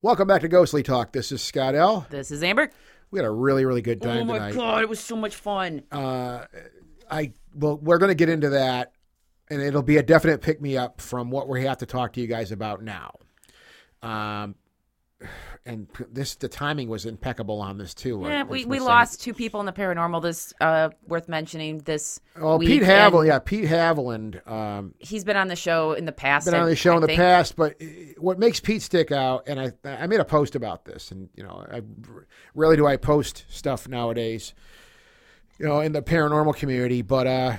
Welcome back to Ghostly Talk. This is Scott L. This is Amber. We had a really, really good time oh my tonight. god, it was so much fun. Uh, I well, we're going to get into that, and it'll be a definite pick me up from what we have to talk to you guys about now. Um, and this the timing was impeccable on this too. Yeah, we, we lost two people in the paranormal. This uh worth mentioning. This Oh, Pete and Haviland. Yeah, Pete Haviland. Um, He's been on the show in the past. been on the show I in the past, but uh, what makes Pete stick out, and I I made a post about this, and you know, I rarely do I post stuff nowadays, you know, in the paranormal community, but uh,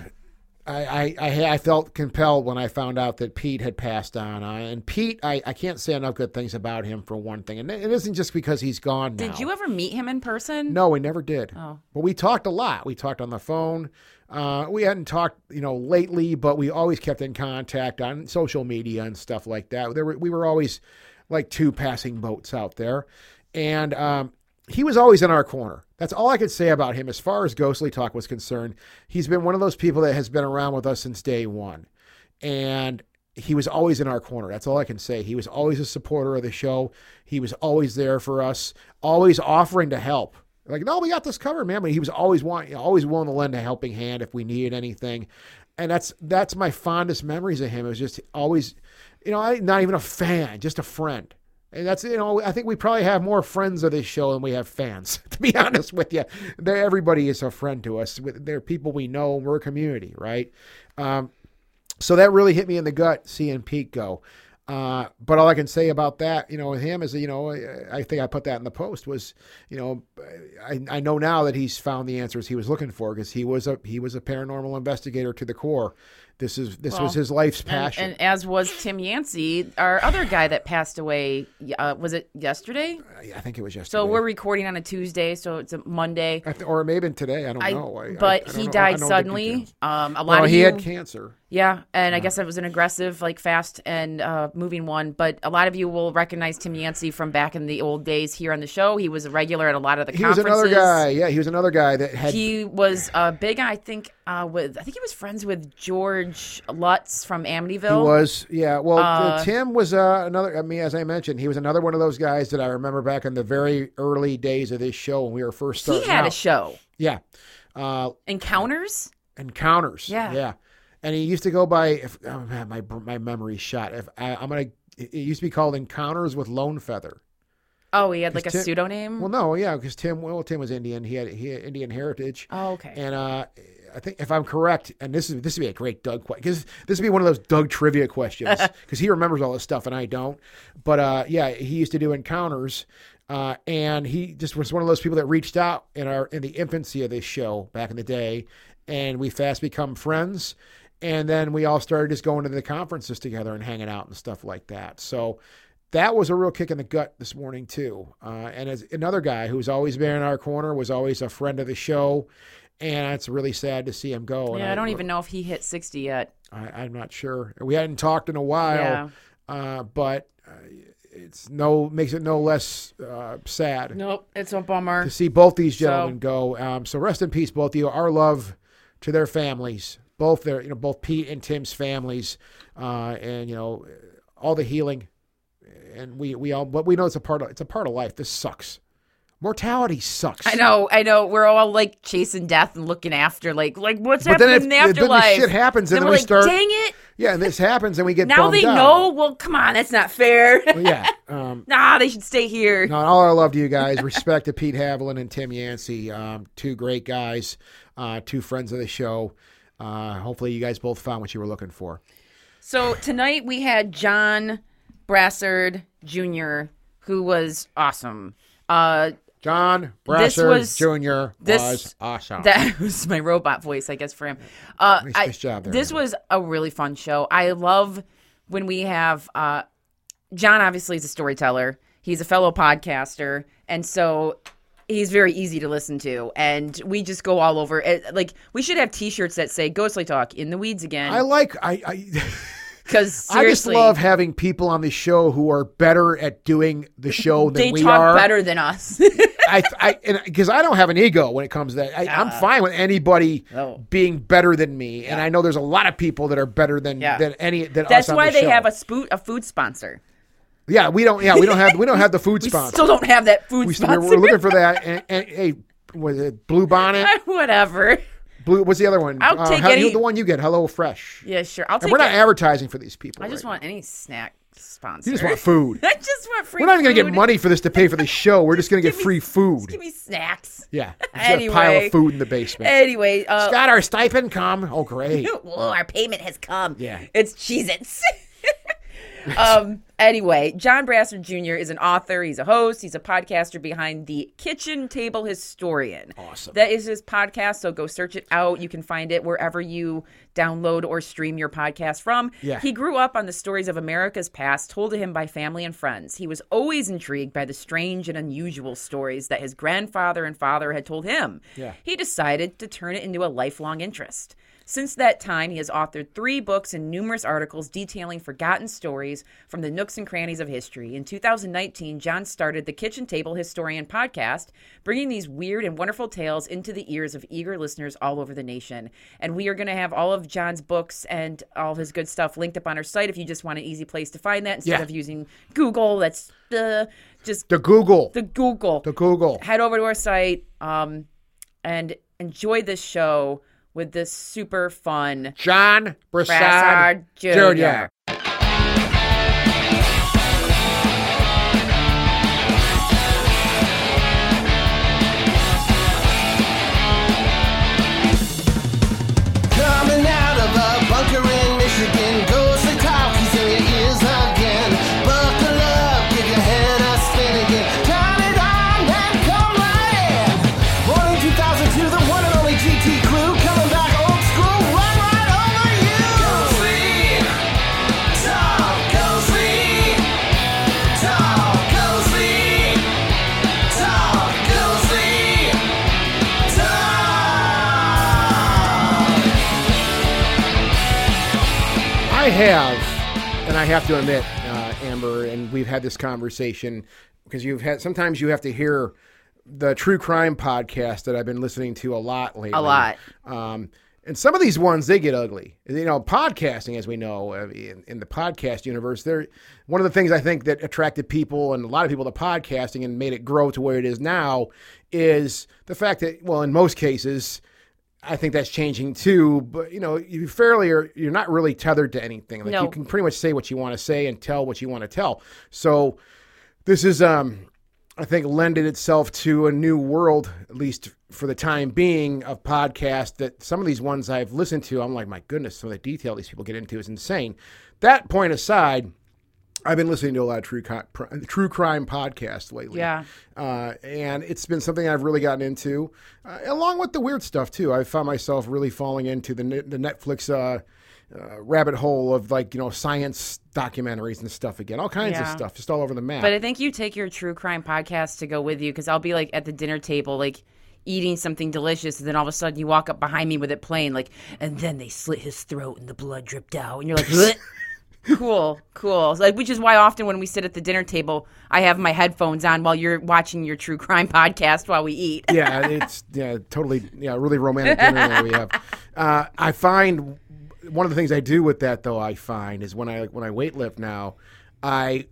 I I I, felt compelled when I found out that Pete had passed on, uh, and Pete, I, I can't say enough good things about him for one thing, and it isn't just because he's gone now. Did you ever meet him in person? No, we never did. Oh. But we talked a lot. We talked on the phone. Uh, we hadn't talked, you know, lately, but we always kept in contact on social media and stuff like that. There were, we were always like two passing boats out there, and um, he was always in our corner. That's all I could say about him as far as ghostly talk was concerned. He's been one of those people that has been around with us since day one, and he was always in our corner. That's all I can say. He was always a supporter of the show. He was always there for us, always offering to help. Like, no, we got this covered, man. But he was always want, always willing to lend a helping hand if we needed anything. And that's that's my fondest memories of him. It was just always, you know, I not even a fan, just a friend. And that's you know, I think we probably have more friends of this show than we have fans. To be honest with you, They're, everybody is a friend to us. They're people we know. We're a community, right? Um, so that really hit me in the gut seeing Pete go. Uh, but all I can say about that, you know, with him is, you know, I, think I put that in the post was, you know, I, I know now that he's found the answers he was looking for because he was a he was a paranormal investigator to the core. This is this was his life's passion. and as was Tim Yancey, our other guy that passed away. Uh, was it yesterday? I think it was yesterday. So we're recording on a Tuesday, so it's a Monday. Th- or maybe today. I don't I, know. I- but I don't he know. Died don't know the suddenly. Um, a lot Well, of he you, had cancer. Yeah, and I guess it was an aggressive, like fast and uh, moving one. But a lot of you will recognize Tim Yancey from back in the old days here on the show. He was a regular at a lot of the He was another guy. Yeah, he was another guy that had. He was uh, big, I think, uh, with I think he was friends with George Lutz from Amityville. He was, yeah. Well, Uh, Tim was uh, another. I mean, as I mentioned, he was another one of those guys that I remember back in the very early days of this show when we were first He starting had a out. show, yeah, uh, Encounters. Encounters. Yeah. yeah. And he used to go by. If, oh man, my my memory's shot. If I, I'm gonna, it used to be called Encounters with Lone Feather. Oh, he had like a Tim- pseudonym. Well, no, yeah, because Tim. Well, Tim was Indian. He had he had Indian heritage. oh, okay. And uh, I think if I'm correct, and this is this would be a great Doug question because this would be one of those Doug trivia questions because he remembers all this stuff and I don't. But uh, yeah, he used to do encounters, uh, and he just was one of those people that reached out in our in the infancy of this show back in the day, and we fast become friends. And then we all started just going to the conferences together and hanging out and stuff like that. So that was a real kick in the gut this morning too. Uh, and as another guy who's always been in our corner, was always a friend of the show, and it's really sad to see him go. Yeah, I don't even know if he hit sixty yet. I, I'm not sure. We hadn't talked in a while, Yeah. uh, but uh, it's no makes it no less uh, sad Nope, it's a bummer. to see both these So- gentlemen go. Um, so rest in peace, both of you. Our love to their families, both their you know both Pete and Tim's families, uh, and you know all the healing. And we we all but we know it's a part of it's a part of life. This sucks. Mortality sucks. I know, I know. We're all like chasing death and looking after, like, like what's But happening in the afterlife? then the shit happens, and then then, we're we like, start. dang it! Yeah, and this happens, and we get Now they out. know. Well, come on, that's not fair. Yeah. Um, nah, they should stay here. No, all our love to you guys. Respect to Pete Haviland and Tim Yancey, um, two great guys, uh, two friends of the show. Uh, hopefully, you guys both found what you were looking for. So tonight we had John Brassard Jr., who was awesome. Uh, John Brassard was- Jr. this- was awesome. that was my robot voice, I guess, for him. Uh, Nice- I- nice job there, This Amber. was a really fun show. I love when we have uh, John. Obviously, is a storyteller. He's a fellow podcaster, and so he's very easy to listen to. And we just go all over. It, like we should have T-shirts that say "Ghostly Talk" in the weeds again I like I I, Because I just love having people on the show who are better at doing the show than they we talk are. better than us. I I because I don't have an ego when it comes to that. I, I'm fine with anybody Oh. being better than me, and I know there's a lot of people that are better than Yeah. than any than That's why the they show. have a spoot a food sponsor. Yeah, we don't. Yeah, we don't have. We don't have the food We sponsor. still don't have that food we, sponsor. we're, we're looking for that. And, and hey, was it Blue Bonnet? Whatever. Blue. What's the other one? I'll take how- any- The one you get, Hello Fresh. Yeah, sure. I'll And take we're not it. advertising for these people. I just right want any snack sponsor. now. You just want food. I just want free. We're not even going to get money for this to pay for the show. We're just going to get me- free food. Give me snacks. Yeah, got a pile of food in the basement. Anyway, uh, Got our stipend come? Oh, great. Whoa, our payment has come. Yeah. It's Cheez-Its. Um, anyway, John Brassard Jr. is an author, he's a host, he's a podcaster behind the Kitchen Table Historian. Awesome. That is his podcast, so go search it out. You can find it wherever you download or stream your podcast from. Yeah. He grew up on the stories of America's past told to him by family and friends. He was always intrigued by the strange and unusual stories that his grandfather and father had told him. Yeah. He decided to turn it into a lifelong interest. Since that time, he has authored three books and numerous articles detailing forgotten stories from the nooks and crannies of history. In 2019, John started the Kitchen Table Historian podcast, bringing these weird and wonderful tales into the ears of eager listeners all over the nation. And we are going to have all of John's books and all his good stuff linked up on our site if you just want an easy place to find that instead Yeah. of using Google. That's the just The Google. the Google The Google. head over to our site um, and enjoy this show with this super fun John Brassard Brassard Jr. Jr. I have, and I have to admit, uh, Amber, and we've had this conversation because you've had. Sometimes you have to hear the true crime podcast that I've been listening to a lot lately. A lot. Um, and some of these ones they get ugly. You know, podcasting, as we know, uh, in, in the podcast universe, they're one of the things I think that attracted people and a lot of people to podcasting and made it grow to where it is now is the fact that, well, in most cases. I think that's changing too, but you know, you fairly are you're not really tethered to anything. Like No. you can pretty much say what you want to say and tell what you want to tell. So this is um I think lended itself to a new world, at least for the time being, of podcasts that some of these ones I've listened to, I'm like, my goodness, some of the detail these people get into is insane. That point aside, I've been listening to a lot of true co- true crime podcasts lately. Yeah. uh, and it's been something I've really gotten into, uh, along with the weird stuff too. I found myself really falling into the the Netflix uh, uh, rabbit hole of like you know science documentaries and stuff again, all kinds of stuff, just all over the map. But I think you take your true crime podcast to go with you because I'll be like at the dinner table, like eating something delicious, and then all of a sudden you walk up behind me with it playing, like, and then they slit his throat and the blood dripped out, and you're like. cool, cool. Like, which is why often when we sit at the dinner table, I have my headphones on while you're watching your true crime podcast while we eat. yeah, it's yeah, totally yeah, really romantic dinner that we have. Uh, I find one of the things I do with that though, I find is when I when I weightlift now, I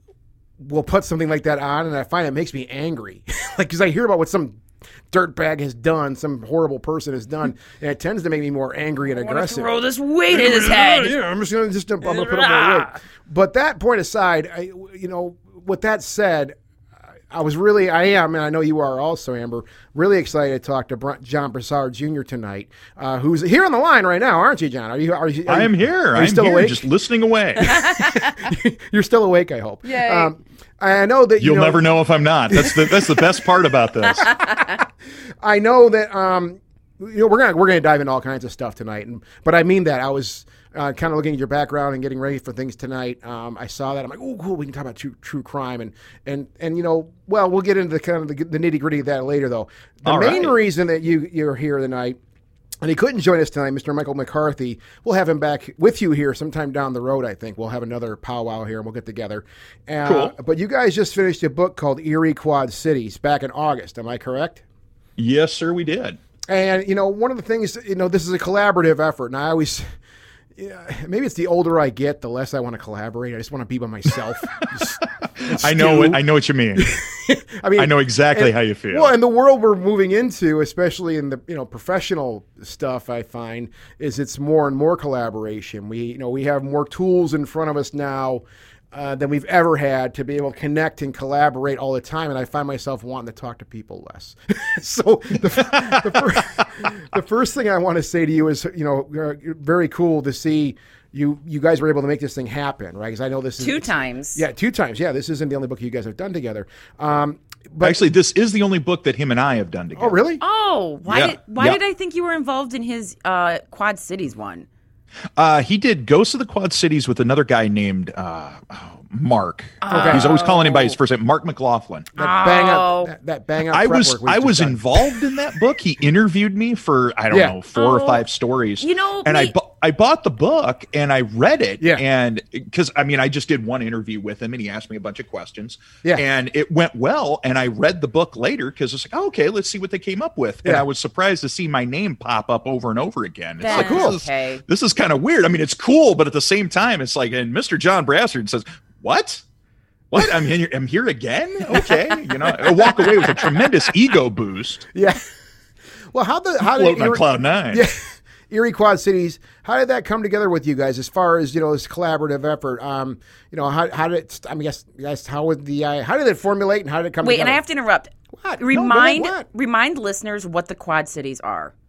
will put something like that on, and I find it makes me angry, like because I hear about what some dirtbag has done, some horrible person has done, and it tends to make me more angry and I aggressive. throw this weight in his head. Yeah, I'm just gonna just I'm gonna put up more weight. But that point aside, I, you know, with that said, I was really, I am, and I know you are also, Amber, really excited to talk to Br- John Brassard Jr. tonight, uh, who's here on the line right now, aren't you, John? Are you? Are you? Are I you- am here. Are you I'm still here, awake? just listening away. You're still awake, I hope. Yay. Um, I know that you You'll know, never know if I'm not. That's the that's the best part about this. I know that um, you know we're gonna we're gonna dive into all kinds of stuff tonight, and but I mean that I was uh, kind of looking at your background and getting ready for things tonight. Um, I saw that I'm like, oh, cool, we can talk about true, true crime and and and you know, well, we'll get into the kind of the, the nitty gritty of that later, though. The All main right. reason that you you're here tonight. And he couldn't join us tonight, Mr. Michael McCarty. We'll have him back with you here sometime down the road, I think. We'll have another powwow here and we'll get together. Uh, Cool. But you guys just finished a book called Eerie Quad Cities back in August. Am I correct? Yes, sir, we did. And you know, one of the things, you know, this is a collaborative effort, and I always, maybe it's the older I get, the less I want to collaborate. I just want to be by myself. I know. What, I know what you mean. I mean, I know exactly and- how you feel. Well, and the world we're moving into, especially in the you know professional stuff, I find is it's more and more collaboration. We you know we have more tools in front of us now. Uh, than we've ever had to be able to connect and collaborate all the time, and I find myself wanting to talk to people less. so the, the, fir- the first thing I want to say to you is, you know, very cool to see you you guys were able to make this thing happen, right? Because I know this is Two times. Yeah, two times. Yeah, this isn't the only book you guys have done together. Um, but Actually, this is the only book that him and I have done together. oh, really? Oh, why Yeah. did why Yeah. did I think you were involved in his uh, Quad Cities one? Uh, he did Ghosts of the Quad Cities with another guy named uh, oh, Mark. Okay. He's always calling him by his first name, Mark McLaughlin. That bang out, Oh. that, that bang out. I was I was done. involved in that book. He interviewed me for I don't Yeah. know four Oh. or five stories. You know, and I bu- I bought the book and I read it. Yeah. and because I mean I just did one interview with him and he asked me a bunch of questions. Yeah. and it went well. And I read the book later because it's like oh, okay, let's see what they came up with. And I was surprised to see my name pop up over and over again. It's That's like cool. This is, okay. this is kind of weird. I mean, it's cool, but at the same time, it's like and Mr. John Brassard says what. What I'm here. I'm here again. Okay, you know, I walk away with a tremendous ego boost. Yeah. Well, how the how did Floating on Erie, cloud nine. yeah, Eerie Quad Cities? How did that come together with you guys as far as you know this collaborative effort? Um, you know, how how did it, I mean, guess guys, how would the uh, how did it formulate and how did it come? Wait, together? and I have to interrupt. What? No, Remind what, what? remind listeners what the Quad Cities are.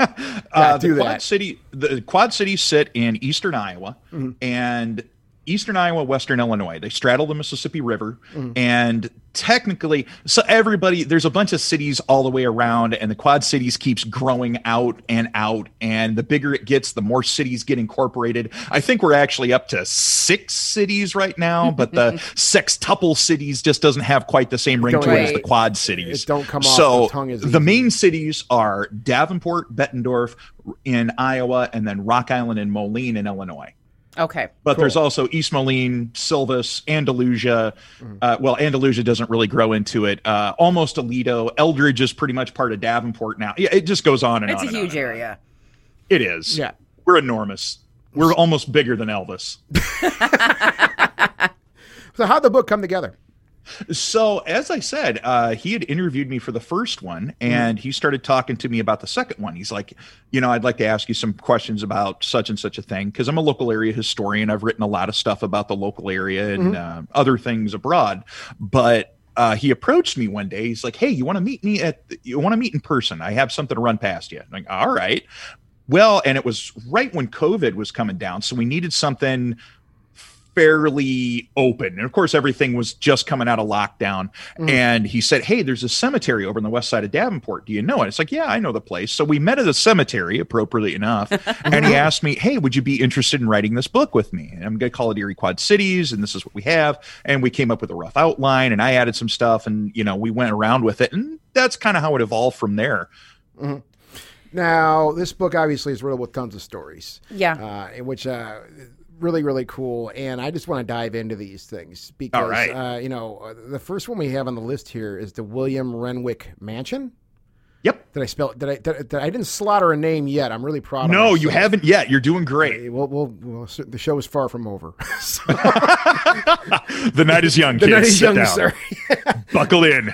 Uh, Yeah, the do Quad that. City, the Quad Cities sit in eastern Iowa Mm-hmm. and eastern Iowa, western Illinois. They straddle the Mississippi River, Mm-hmm. and technically, so everybody there's a bunch of cities all the way around, and the Quad Cities keeps growing out and out. And the bigger it gets, the more cities get incorporated. I think we're actually up to six cities right now, but the sextuple cities just doesn't have quite the same ring Don't- to it as the Quad Cities. It don't come off so the the main cities are Davenport, Bettendorf in Iowa, and then Rock Island and Moline in Illinois. Okay. But there's also East Moline, Silvis, Andalusia. Mm-hmm. Uh, well, Andalusia doesn't really grow into it. Uh, almost Aledo. Eldridge is pretty much part of Davenport now. Yeah, it just goes on and It's on. It's a huge area. It is. Yeah. We're enormous. We're almost bigger than Elvis. So how would the book come together? So, as I said, uh, he had interviewed me for the first one, and he started talking to me about the second one. He's like, you know, I'd like to ask you some questions about such and such a thing because I'm a local area historian. I've written a lot of stuff about the local area and uh, other things abroad. But uh, he approached me one day. He's like, "Hey, you want to meet me at? You want to meet in person? I have something to run past you." I'm like, "All right." Well, and it was right when COVID was coming down, so we needed something fairly open. And of course, everything was just coming out of lockdown. And he said, Hey, there's a cemetery over on the west side of Davenport. Do you know it? It's like, Yeah, I know the place. So we met at a cemetery, appropriately enough. and he asked me, Hey, would you be interested in writing this book with me? And I'm going to call it Eerie Quad Cities. And this is what we have. And we came up with a rough outline and I added some stuff and, you know, we went around with it. And that's kind of how it evolved from there. Now, this book obviously is riddled with tons of stories. Yeah. uh, in which uh, really really cool and i just want to dive into these things because right. uh, you know the first one we have on the list here is the william renwick mansion Yep. did i spell did i did, did- i didn't slaughter a name yet i'm really proud of No, you haven't yet. You're doing great. Well, well, well, the show is far from over. So- The night is young, the night is Sit young, down. sir. Buckle in.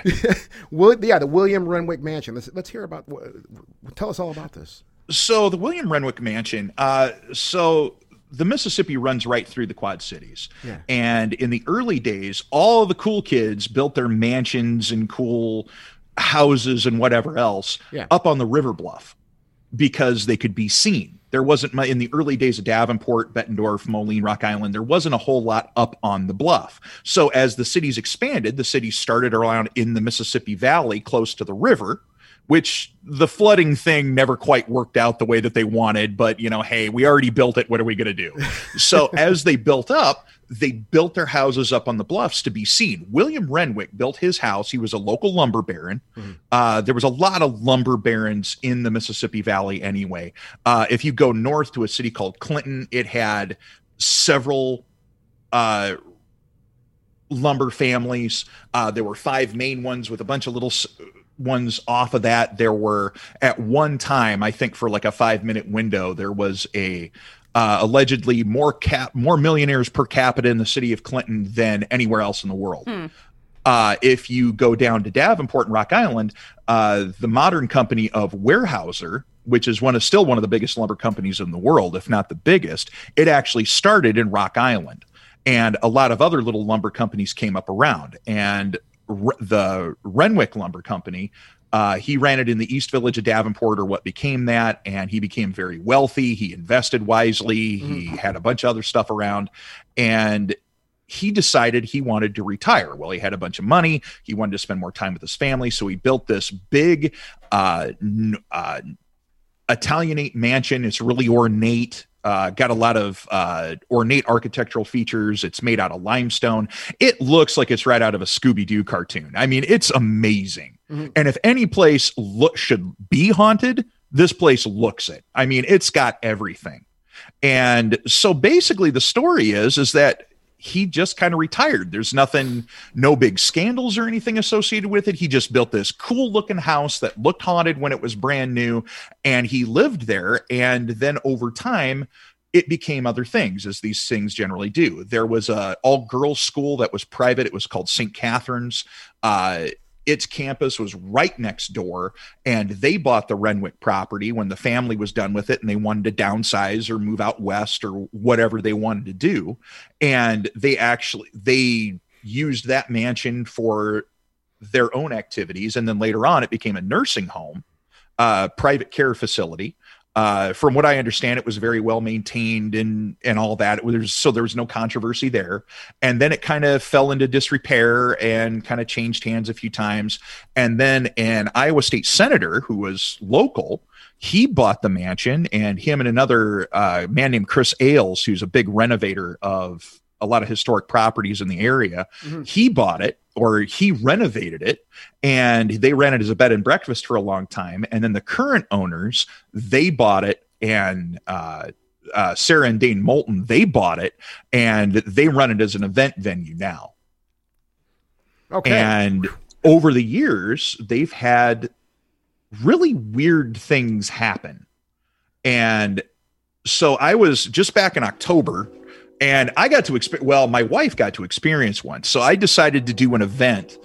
Will, yeah, the William Renwick Mansion. Let's let's hear about. Tell us all about this. So the William Renwick Mansion. Uh, so the Mississippi runs right through the Quad Cities, Yeah. and in the early days, all the cool kids built their mansions and cool houses and whatever else Yeah. up on the river bluff because they could be seen. There wasn't in the early days of Davenport, Bettendorf, Moline, Rock Island. There wasn't a whole lot up on the bluff. So as the cities expanded, the cities started around in the Mississippi Valley, close to the river. Which the flooding thing never quite worked out the way that they wanted, but you know, hey, we already built it. What are we going to do? So as they built up, they built their houses up on the bluffs to be seen. William Renwick built his house. He was a local lumber baron. Uh, there was a lot of lumber barons in the Mississippi Valley anyway. Uh, if you go north to a city called Clinton, it had several uh, lumber families. Uh, there were five main ones with a bunch of little ones off of that. There were at one time, I think for like a five minute window, there was a uh, allegedly more cap more millionaires per capita in the city of Clinton than anywhere else in the world. Uh, if you go down to Davenport and Rock Island, uh, the modern company of Weyerhaeuser, which is one of still one of the biggest lumber companies in the world, if not the biggest, it actually started in Rock Island, and a lot of other little lumber companies came up around. And the Renwick Lumber Company, uh, he ran it in the East Village of Davenport, or what became that, and he became very wealthy. He invested wisely. He had a bunch of other stuff around, and he decided he wanted to retire. Well, he had a bunch of money. He wanted to spend more time with his family. So he built this big uh, n- uh, Italianate mansion. It's really ornate. Uh, got a lot of uh, ornate architectural features. It's made out of limestone. It looks like it's right out of a Scooby Doo cartoon. I mean, it's amazing. And if any place look should be haunted, this place looks it. I mean, it's got everything. And so basically, the story is is that he just kind of retired. There's nothing, no big scandals or anything associated with it. He just built this cool looking house that looked haunted when it was brand new, and he lived there. And then over time, it became other things, as these things generally do. There was a all girls school that was private. It was called St. Catherine's. Uh, its campus was right next door and they bought the renwick property when the family was done with it and they wanted to downsize or move out west or whatever they wanted to do. And they actually they used that mansion for their own activities. And then later on it became a nursing home uh, private care facility uh, from what I understand, it was very well maintained and and all that. Was, so there was no controversy there. And then it kind of fell into disrepair and kind of changed hands a few times. And then an Iowa State senator who was local, he bought the mansion, and him and another uh, man named Chris Ailes, who's a big renovator of a lot of historic properties in the area, he bought it or he renovated it and they ran it as a bed and breakfast for a long time. And then the current owners, they bought it and uh, uh, Sarah and Dane Moulton, they bought it and they run it as an event venue now. Okay. And over the years, they've had really weird things happen. And so I was just back in October and I got to experience, well, my wife got to experience one. So I decided to do an event,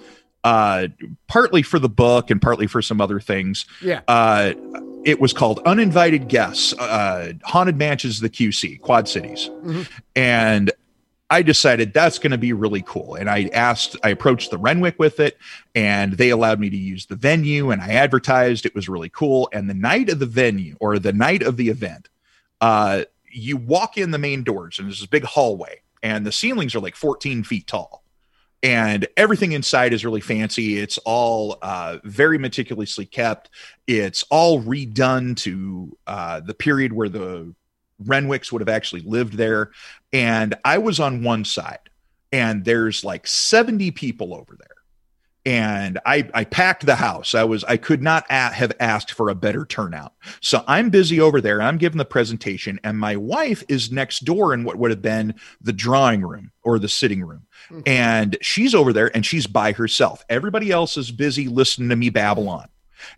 uh, partly for the book and partly for some other things. yeah. Uh, it was called Uninvited Guests, uh, Haunted Mansions of the QC, Quad Cities. And I decided that's going to be really cool. And I asked, I approached the Renwick with it, and they allowed me to use the venue, and I advertised. It was really cool. And the night of the venue, or the night of the event, uh, you walk in the main doors, and there's this big hallway, and the ceilings are like 14 feet tall. And everything inside is really fancy. It's all uh, very meticulously kept. It's all redone to uh, the period where the Renwicks would have actually lived there. And I was on one side, and there's like 70 people over there. And I, I packed the house. I was I could not have asked for a better turnout. So I'm busy over there. I'm giving the presentation, and my wife is next door in what would have been the drawing room or the sitting room. And she's over there and she's by herself. Everybody else is busy listening to me babble on.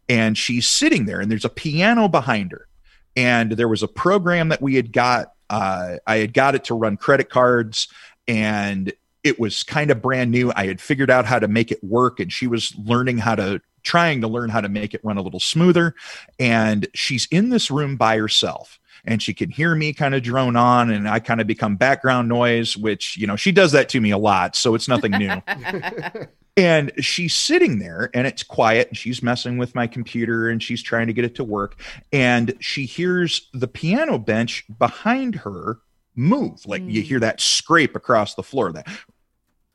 And she's sitting there, and there's a piano behind her and there was a program that we had got uh, i had got it to run credit cards and it was kind of brand new. I had figured out how to make it work and she was learning how to trying to learn how to make it run a little smoother. And she's in this room by herself and she can hear me kind of drone on and i kind of become background noise which you know she does that to me a lot so it's nothing new. And she's sitting there and it's quiet and she's messing with my computer and she's trying to get it to work and she hears the piano bench behind her move. Like you mm. hear that scrape across the floor that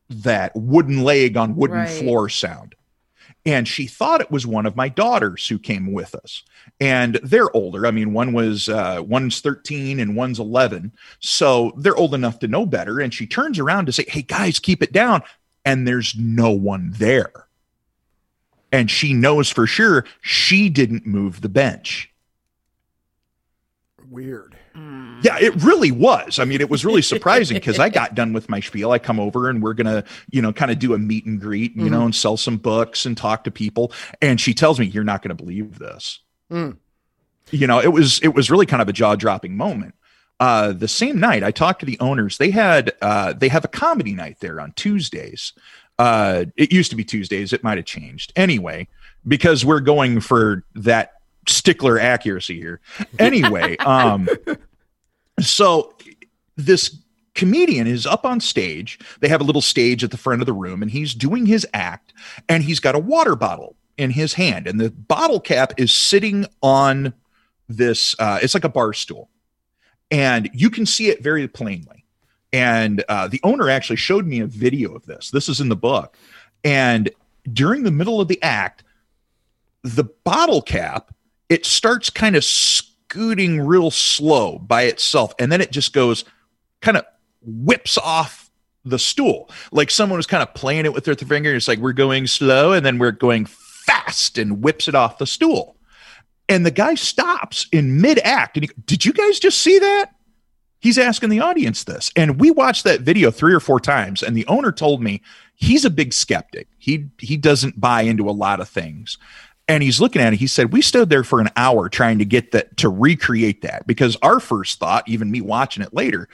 that wooden leg on wooden Right. floor sound. And she thought it was one of my daughters who came with us. And they're older. I mean one was uh, one's 13 and one's 11 so they're old enough to know better. And she turns around to say hey guys keep it down. And there's no one there. And she knows for sure she didn't move the bench. Weird. Yeah, it really was. I mean, it was really surprising because I got done with my spiel. I come over and we're gonna, you know, kind of do a meet and greet, you know, and sell some books and talk to people. And she tells me, "You're not going to believe this." Mm. You know, it was it was really kind of a jaw dropping moment. Uh, the same night, I talked to the owners. They had uh, they have a comedy night there on Tuesdays. Uh, it used to be Tuesdays. It might have changed anyway because we're going for that stickler accuracy here. Anyway, um, so this comedian is up on stage. They have a little stage at the front of the room, and he's doing his act, and he's got a water bottle in his hand, and the bottle cap is sitting on this. Uh, it's like a bar stool, and you can see it very plainly. And uh, the owner actually showed me a video of this. This is in the book, and during the middle of the act, the bottle cap it starts kind of scooting real slow by itself, and then it just goes kind of whips off the stool. Like someone was kind of playing it with their finger it's like we're going slow and then we're going fast and whips it off the stool. And the guy stops in mid act and he, did you guys just see that? He's asking the audience this. And we watched that video three or four times and the owner told me he's a big skeptic. He he doesn't buy into a lot of things and he's looking at it. He said we stood there for an hour trying to get that to recreate that. Because our first thought even me watching it later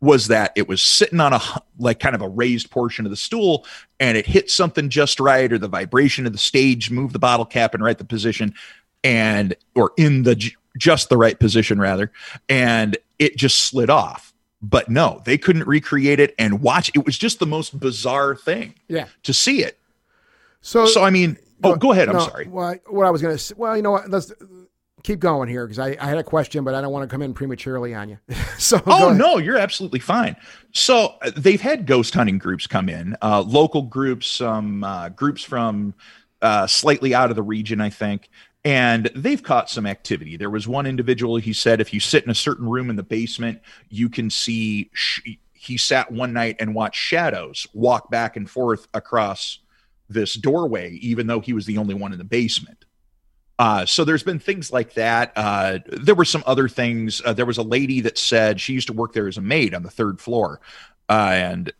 was that it was sitting on a like kind of a raised portion of the stool and it hit something just right or the vibration of the stage moved the bottle cap in right the position and or in the just the right position rather and it just slid off. But no they couldn't recreate it and watch. It was just the most bizarre thing Yeah. to see it. So, so i mean oh go ahead i'm no, sorry Well, what I was going to say, well, you know what? Let's keep going here because I, I had a question, but I don't want to come in prematurely on you. so, Oh no, you're absolutely fine. So uh, they've had ghost hunting groups come in, uh, local groups, some uh, groups from uh, slightly out of the region, I think, and they've caught some activity. There was one individual. He said if you sit in a certain room in the basement, you can see. Sh- he sat one night and watched shadows walk back and forth across this doorway, even though he was the only one in the basement. Uh, so there's been things like that. Uh, there were some other things. Uh, there was a lady that said she used to work there as a maid on the third floor, uh, and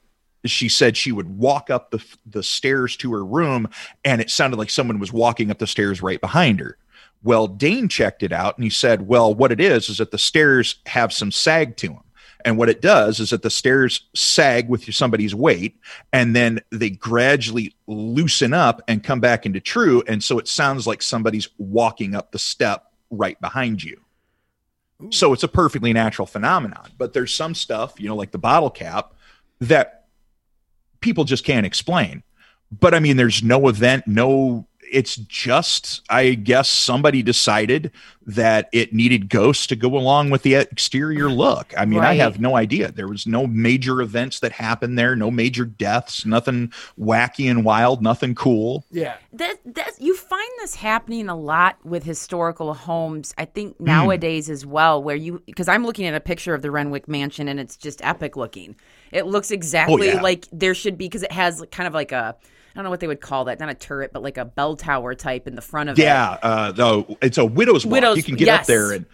she said she would walk up the the stairs to her room, and it sounded like someone was walking up the stairs right behind her. Well, Dane checked it out, and he said, "Well, what it is is that the stairs have some sag to them." And what it does is that the stairs sag with somebody's weight, and then they gradually loosen up and come back into true. And so it sounds like somebody's walking up the step right behind you. So it's a perfectly natural phenomenon. But there's some stuff, you know, like the bottle cap, that people just can't explain. But I mean, there's no event, no. It's just, I guess, somebody decided that it needed ghosts to go along with the exterior look. I mean, I have no idea. There was no major events that happened there, no major deaths, nothing wacky and wild, nothing cool. Yeah. that that you find this happening a lot with historical homes i think hmm. nowadays as well where you because i'm looking at a picture of the renwick mansion and it's just epic looking it looks exactly oh, yeah. like there should be because it has kind of like a i don't know what they would call that not a turret but like a bell tower type in the front of it Yeah, uh, though it's a widow's walk. Widow's- you can get up there and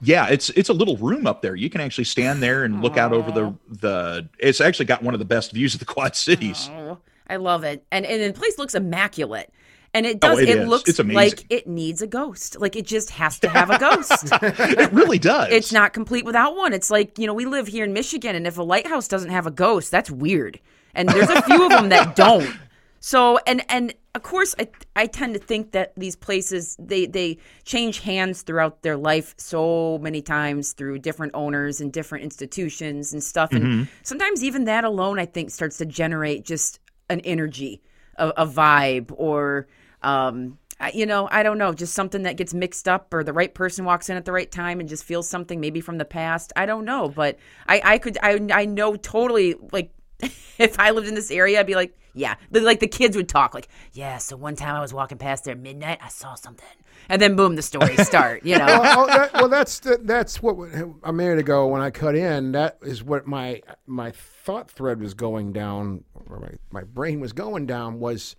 yeah, it's it's a little room up there. You can actually stand there and look out over the the. It's actually got one of the best views of the Quad Cities. Oh, I love it. And and the place looks immaculate. And it does Oh, it it, looks like it needs a ghost. Like it just has to have a ghost. it really does. it's not complete without one. It's like, you know, we live here in Michigan and if a lighthouse doesn't have a ghost, that's weird. And there's a few of them that don't. So and and of course I I tend to think that these places they they change hands throughout their life so many times through different owners and different institutions and stuff and sometimes even that alone I think starts to generate just an energy, a, a vibe or um you know, I don't know, just something that gets mixed up, or the right person walks in at the right time and just feels something maybe from the past. I don't know, but I, I could, I, I know totally. Like, if I lived in this area, I'd be like, yeah, the, like the kids would talk, like, yeah. So one time I was walking past there at midnight, I saw something, and then boom, the stories start. You know, well, oh, that, well, that's the, that's what a minute ago when I cut in. That is what my my thought thread was going down, or my, my brain was going down. Was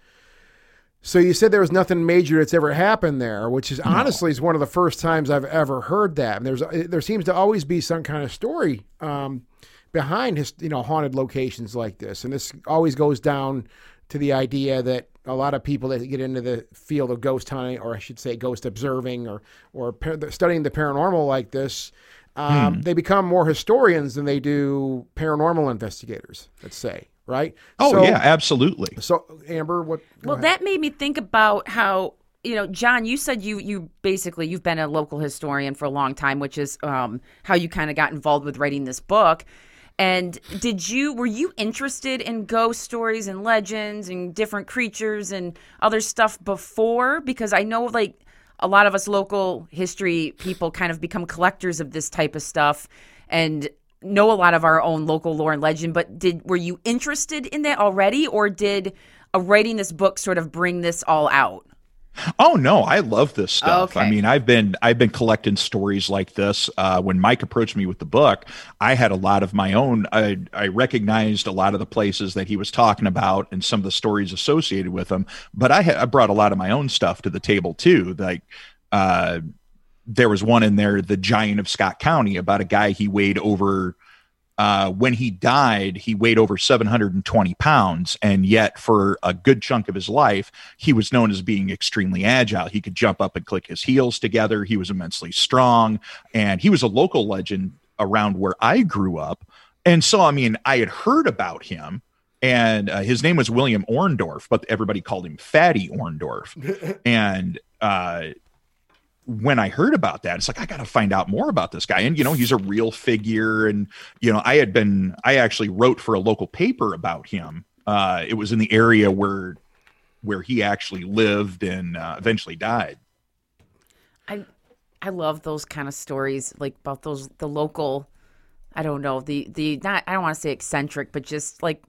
so you said there was nothing major that's ever happened there, which is honestly is one of the first times I've ever heard that. And there's there seems to always be some kind of story um, behind his you know haunted locations like this, and this always goes down to the idea that a lot of people that get into the field of ghost hunting, or I should say ghost observing, or or par- studying the paranormal like this, um, they become more historians than they do paranormal investigators. Let's say, right? Oh So- yeah, absolutely. So Amber, what? Well, ahead. that made me think about how you know, John. You said you you basically you've been a local historian for a long time, which is um, how you kind of got involved with writing this book. And did you were you interested in ghost stories and legends and different creatures and other stuff before? Because I know like a lot of us local history people kind of become collectors of this type of stuff and know a lot of our own local lore and legend but did were you interested in that already or did writing this book sort of bring this all out Oh no, I love this stuff. I mean, I've been I've been collecting stories like this. Uh, when Mike approached me with the book, I had a lot of my own. I, I recognized a lot of the places that he was talking about and some of the stories associated with them. But I, ha- I brought a lot of my own stuff to the table too. Like, uh, there was one in there, the Giant of Scott County, about a guy he weighed over uh, when he died, he weighed over 720 pounds. And yet, for a good chunk of his life, he was known as being extremely agile. He could jump up and click his heels together. He was immensely strong. And he was a local legend around where I grew up. And so, I mean, I had heard about him. And uh, his name was William Orndorff, but everybody called him Fatty Orndorff. and uh, when I heard about that, it's like I got to find out more about this guy. And you know, he's a real figure. And you know, I had been, I actually wrote for a local paper about him. Uh, it was in the area where where he actually lived and uh, eventually died. i i love those kind of stories like about those the local i don't know the the not i don't want to say eccentric but just like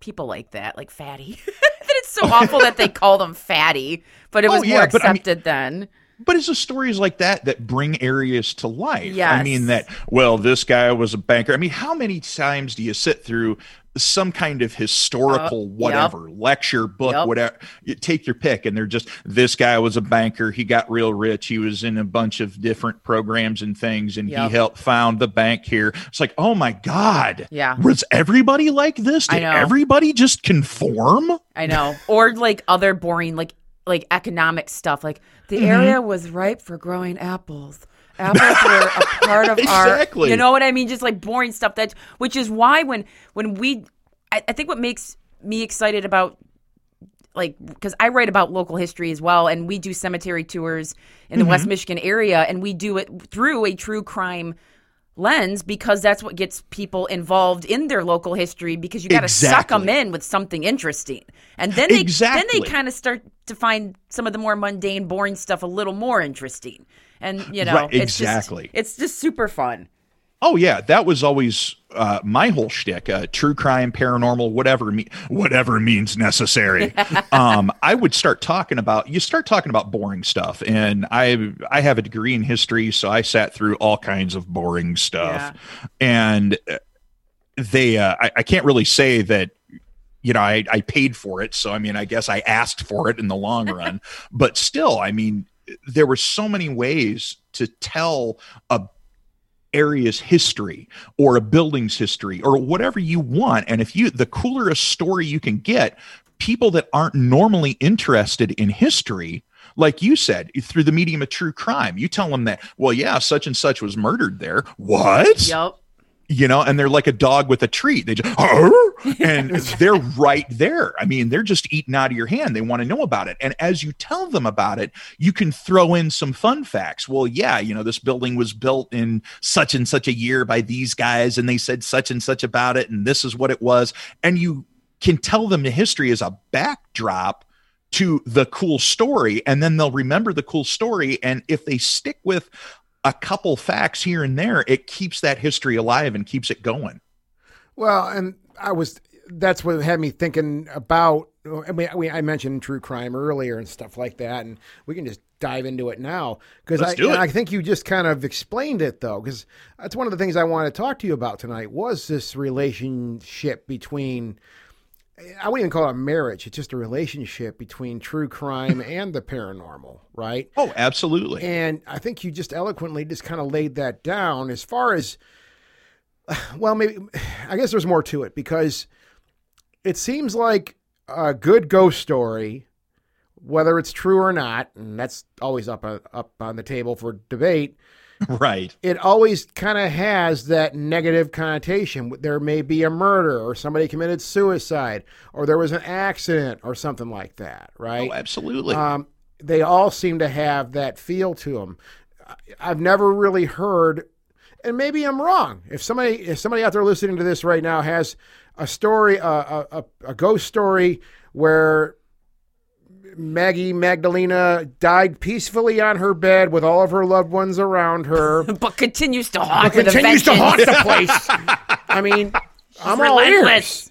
people like that like fatty that it's so awful that they call them fatty but it Oh, was yeah, more but I mean- accepted then But it's the stories like that that bring areas to life. Yeah. I mean that. Well, this guy was a banker. I mean, how many times do you sit through some kind of historical Uh, yep. whatever lecture book, Yep. whatever? You take your pick, and they're just this guy was a banker. He got real rich. He was in a bunch of different programs and things, and Yep. he helped found the bank here. It's like, oh my god, Yeah. Was everybody like this? I Did know. everybody just conform? I know. Or like other boring like like economic stuff. Like the Mm-hmm. area was ripe for growing apples. Apples were a part of Exactly. our you know what I mean? Just like boring stuff that which is why when when we I, I think what makes me excited about like because I write about local history as well, and we do cemetery tours in the Mm-hmm. West Michigan area, and we do it through a true crime lens because that's what gets people involved in their local history because you got to suck them in with something interesting, and then they Exactly. then they kind of start to find some of the more mundane, boring stuff a little more interesting, and you know, Right, it's exactly. Just, it's just super fun. Oh yeah, that was always uh, my whole shtick. Uh, true crime, paranormal, whatever me- whatever means necessary. um, I would start talking about you start talking about boring stuff, and I I have a degree in history, so I sat through all kinds of boring stuff, and uh, they uh, I, I can't really say that you know, I, I paid for it. So, I mean, I guess I asked for it in the long run. but still, I mean, there were so many ways to tell a area's history or a building's history or whatever you want. And if you, the cooler a story you can get, people that aren't normally interested in history, like you said, through the medium of true crime, you tell them that, well, yeah, such and such was murdered there. What? Yep. you know, and they're like a dog with a treat. They just, "Arr!" And they're right there. I mean, they're just eating out of your hand. They want to know about it. And as you tell them about it, you can throw in some fun facts. Well, yeah, you know, this building was built in such and such a year by these guys, and they said such and such about it, and this is what it was. And you can tell them the history as a backdrop to the cool story and then they'll remember the cool story and if they stick with a couple facts here and there it keeps that history alive and keeps it going Well, and I was that's what had me thinking about. I mean, I mentioned true crime earlier and stuff like that, and we can just dive into it now because I, Let's do and it. I think you just kind of explained it though, because that's one of the things I want to talk to you about tonight was this relationship between. I wouldn't even call it a marriage. It's just a relationship between true crime and the paranormal, right? oh absolutely And I think you just eloquently just kind of laid that down as far as, well, maybe, I guess there's more to it because it seems like a good ghost story, whether it's true or not, and that's always up, uh, up on the table for debate, right. it always kind of has that negative connotation. There may be a murder, or somebody committed suicide, or there was an accident, or something like that, right? Oh, absolutely. um, they all seem to have that feel to them. I've never really heard, and maybe I'm wrong. If somebody, if somebody out there listening to this right now has a story, a, a, a, ghost story where Maggie Magdalena died peacefully on her bed with all of her loved ones around her, but continues to haunt with continues to haunt the place. I mean, I'm all ears.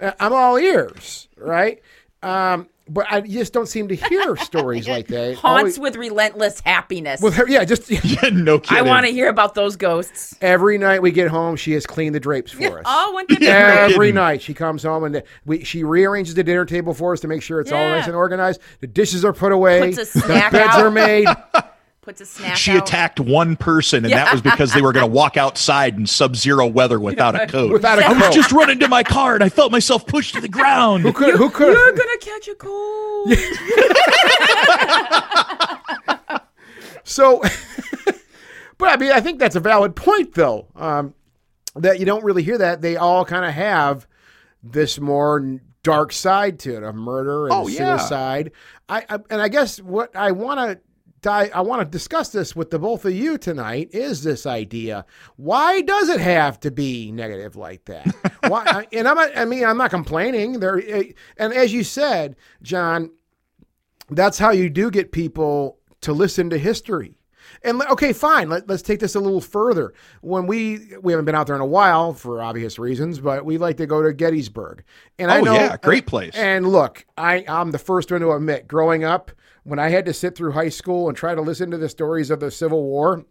Uh, I'm all ears, right? Um, but I just don't seem to hear stories like that. Haunts Always- with relentless happiness. with her, yeah, just no kidding. I want to hear about those ghosts. every night we get home, she has cleaned the drapes for us. Oh, wouldn't it Every kidding. night she comes home and uh, we she rearranges the dinner table for us to make sure it's all nice and organized. The dishes are put away. Puts a the beds out. are made. Puts a snack She out. attacked one person, and that was because they were going to walk outside in sub-zero weather without a coat. Without a I was coat. just running to my car, and I felt myself pushed to the ground. Who could? Who could? You're gonna catch a cold. So, but I mean, I think that's a valid point, though. Um, that you don't really hear that. They all kind of have this more dark side to it, of murder and Oh, yeah. suicide. I, I and I guess what I want to. Di- I want to discuss this with the both of you tonight. Is this idea? Why does it have to be negative like that? Why? And I'm. not- I mean, I'm not complaining. There, eh, and as you said, John, that's how you do get people to listen to history. And okay, fine. Let, us take this a little further. When we we haven't been out there in a while for obvious reasons, but we like to go to Gettysburg. And I Oh, know, yeah, great place. And look, I I'm the first one to admit, growing up, when I had to sit through high school and try to listen to the stories of the Civil War,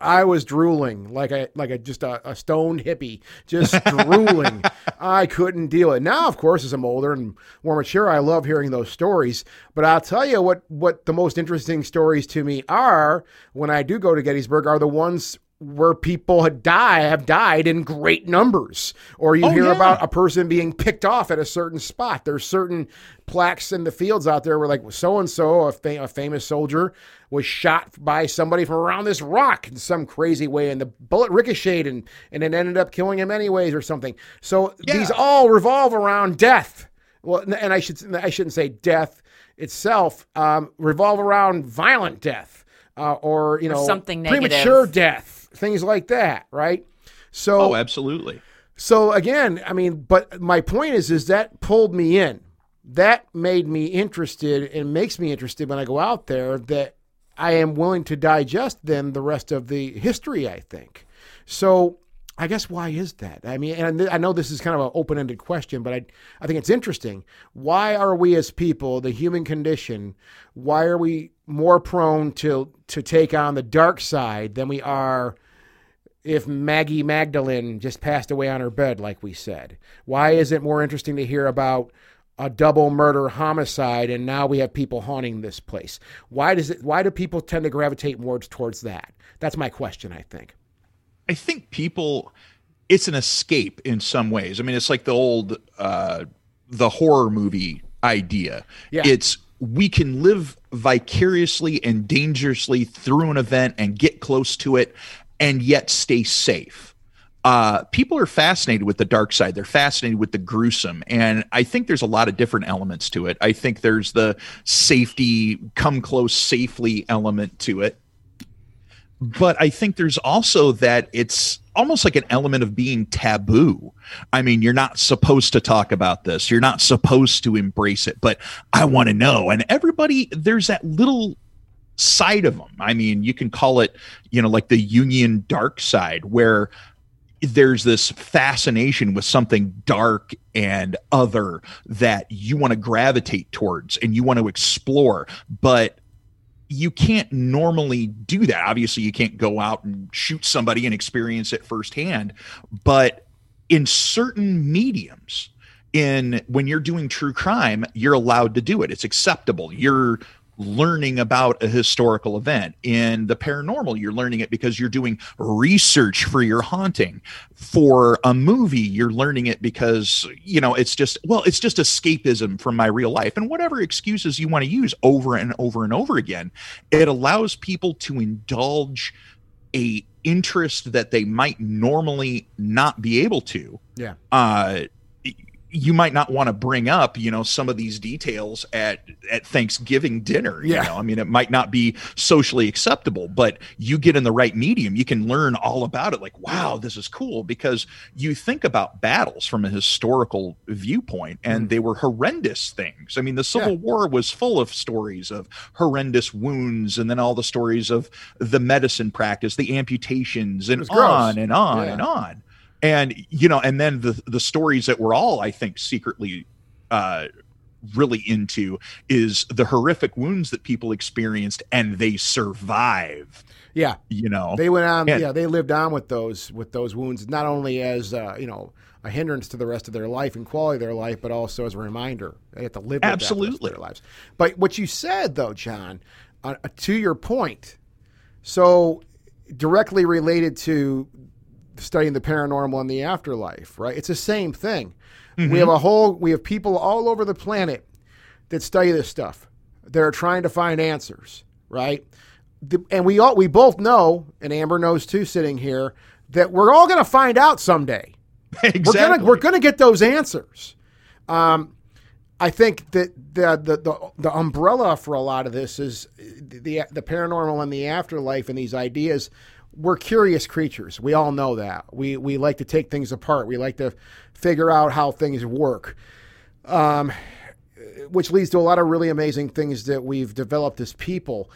I was drooling like a like a just a, a stoned hippie, just drooling. I couldn't deal it. Now, of course, as I'm older and more mature, I love hearing those stories. But I'll tell you what what the most interesting stories to me are when I do go to Gettysburg are the ones where people had die have died in great numbers, or you Oh, hear yeah. about a person being picked off at a certain spot. There's certain plaques in the fields out there where like so and so, a famous soldier, was shot by somebody from around this rock in some crazy way, and the bullet ricocheted and and it ended up killing him anyways or something. So these all revolve around death. Well, and I should I shouldn't say death itself. Um, revolve around violent death uh, or you know something premature negative. death, things like that, right? So Oh, absolutely. so again, I mean, but my point is, is that pulled me in. That made me interested and makes me interested when I go out there that I am willing to digest then the rest of the history, I think. So I guess why is that? I mean, and I know this is kind of an open ended question, but I, I think it's interesting. Why are we as people, the human condition, why are we more prone to, to take on the dark side than we are if Maggie Magdalene just passed away on her bed, like we said? Why is it more interesting to hear about a double murder homicide and now we have people haunting this place? Why does it why do people tend to gravitate more towards that? That's my question, I think. I think people it's an escape in some ways. I mean, it's like the old uh the horror movie idea. Yeah. It's we can live vicariously and dangerously through an event and get close to it and yet stay safe. Uh, people are fascinated with the dark side. They're fascinated with the gruesome. And I think there's a lot of different elements to it. I think there's the safety, come close safely element to it but I think there's also that it's almost like an element of being taboo. I mean, you're not supposed to talk about this. You're not supposed to embrace it, but I want to know. And everybody, there's that little side of them. I mean, you can call it, you know, like the Jungian dark side where there's this fascination with something dark and other that you want to gravitate towards and you want to explore, but you can't normally do that. Obviously, you can't go out and shoot somebody and experience it firsthand, but in certain mediums, in when you're doing true crime, you're allowed to do it. It's acceptable. You're learning about a historical event. In the paranormal, you're learning it because you're doing research for your haunting. For a movie, you're learning it because, you know, it's just, well, it's just escapism from my real life. And whatever excuses you want to use over and over and over again, it allows people to indulge a interest that they might normally not be able to Yeah. uh you might not want to bring up you know some of these details at at thanksgiving dinner Yeah. you know i mean it might not be socially acceptable but you get in the right medium you can learn all about it like wow this is cool because you think about battles from a historical viewpoint and they were horrendous things i mean the civil. Yeah. war was full of stories of horrendous wounds and then all the stories of the medicine practice the amputations and on and on Yeah. and on and you know and then the the stories that we're all i think secretly uh really into is the horrific wounds that people experienced and they survived Yeah. you know They went on. Yeah. Yeah, they lived on with those with those wounds, not only as uh, you know a hindrance to the rest of their life and quality of their life, but also as a reminder they have to live with that the rest of Absolutely. their lives. But what you said though, John, uh, to your point, so directly related to studying the paranormal and the afterlife, right? It's the same thing. We have a whole we have people all over the planet that study this stuff. They're trying to find answers, right? The, and we all we both know, and Amber knows too, sitting here, that we're all going to find out someday. exactly We're gonna we're gonna get those answers. Um, I think that the, the the the umbrella for a lot of this is the the paranormal and the afterlife and these ideas. We're curious creatures. We all know that. We we like to take things apart. We like to figure out how things work. Um, which leads to a lot of really amazing things that we've developed as people.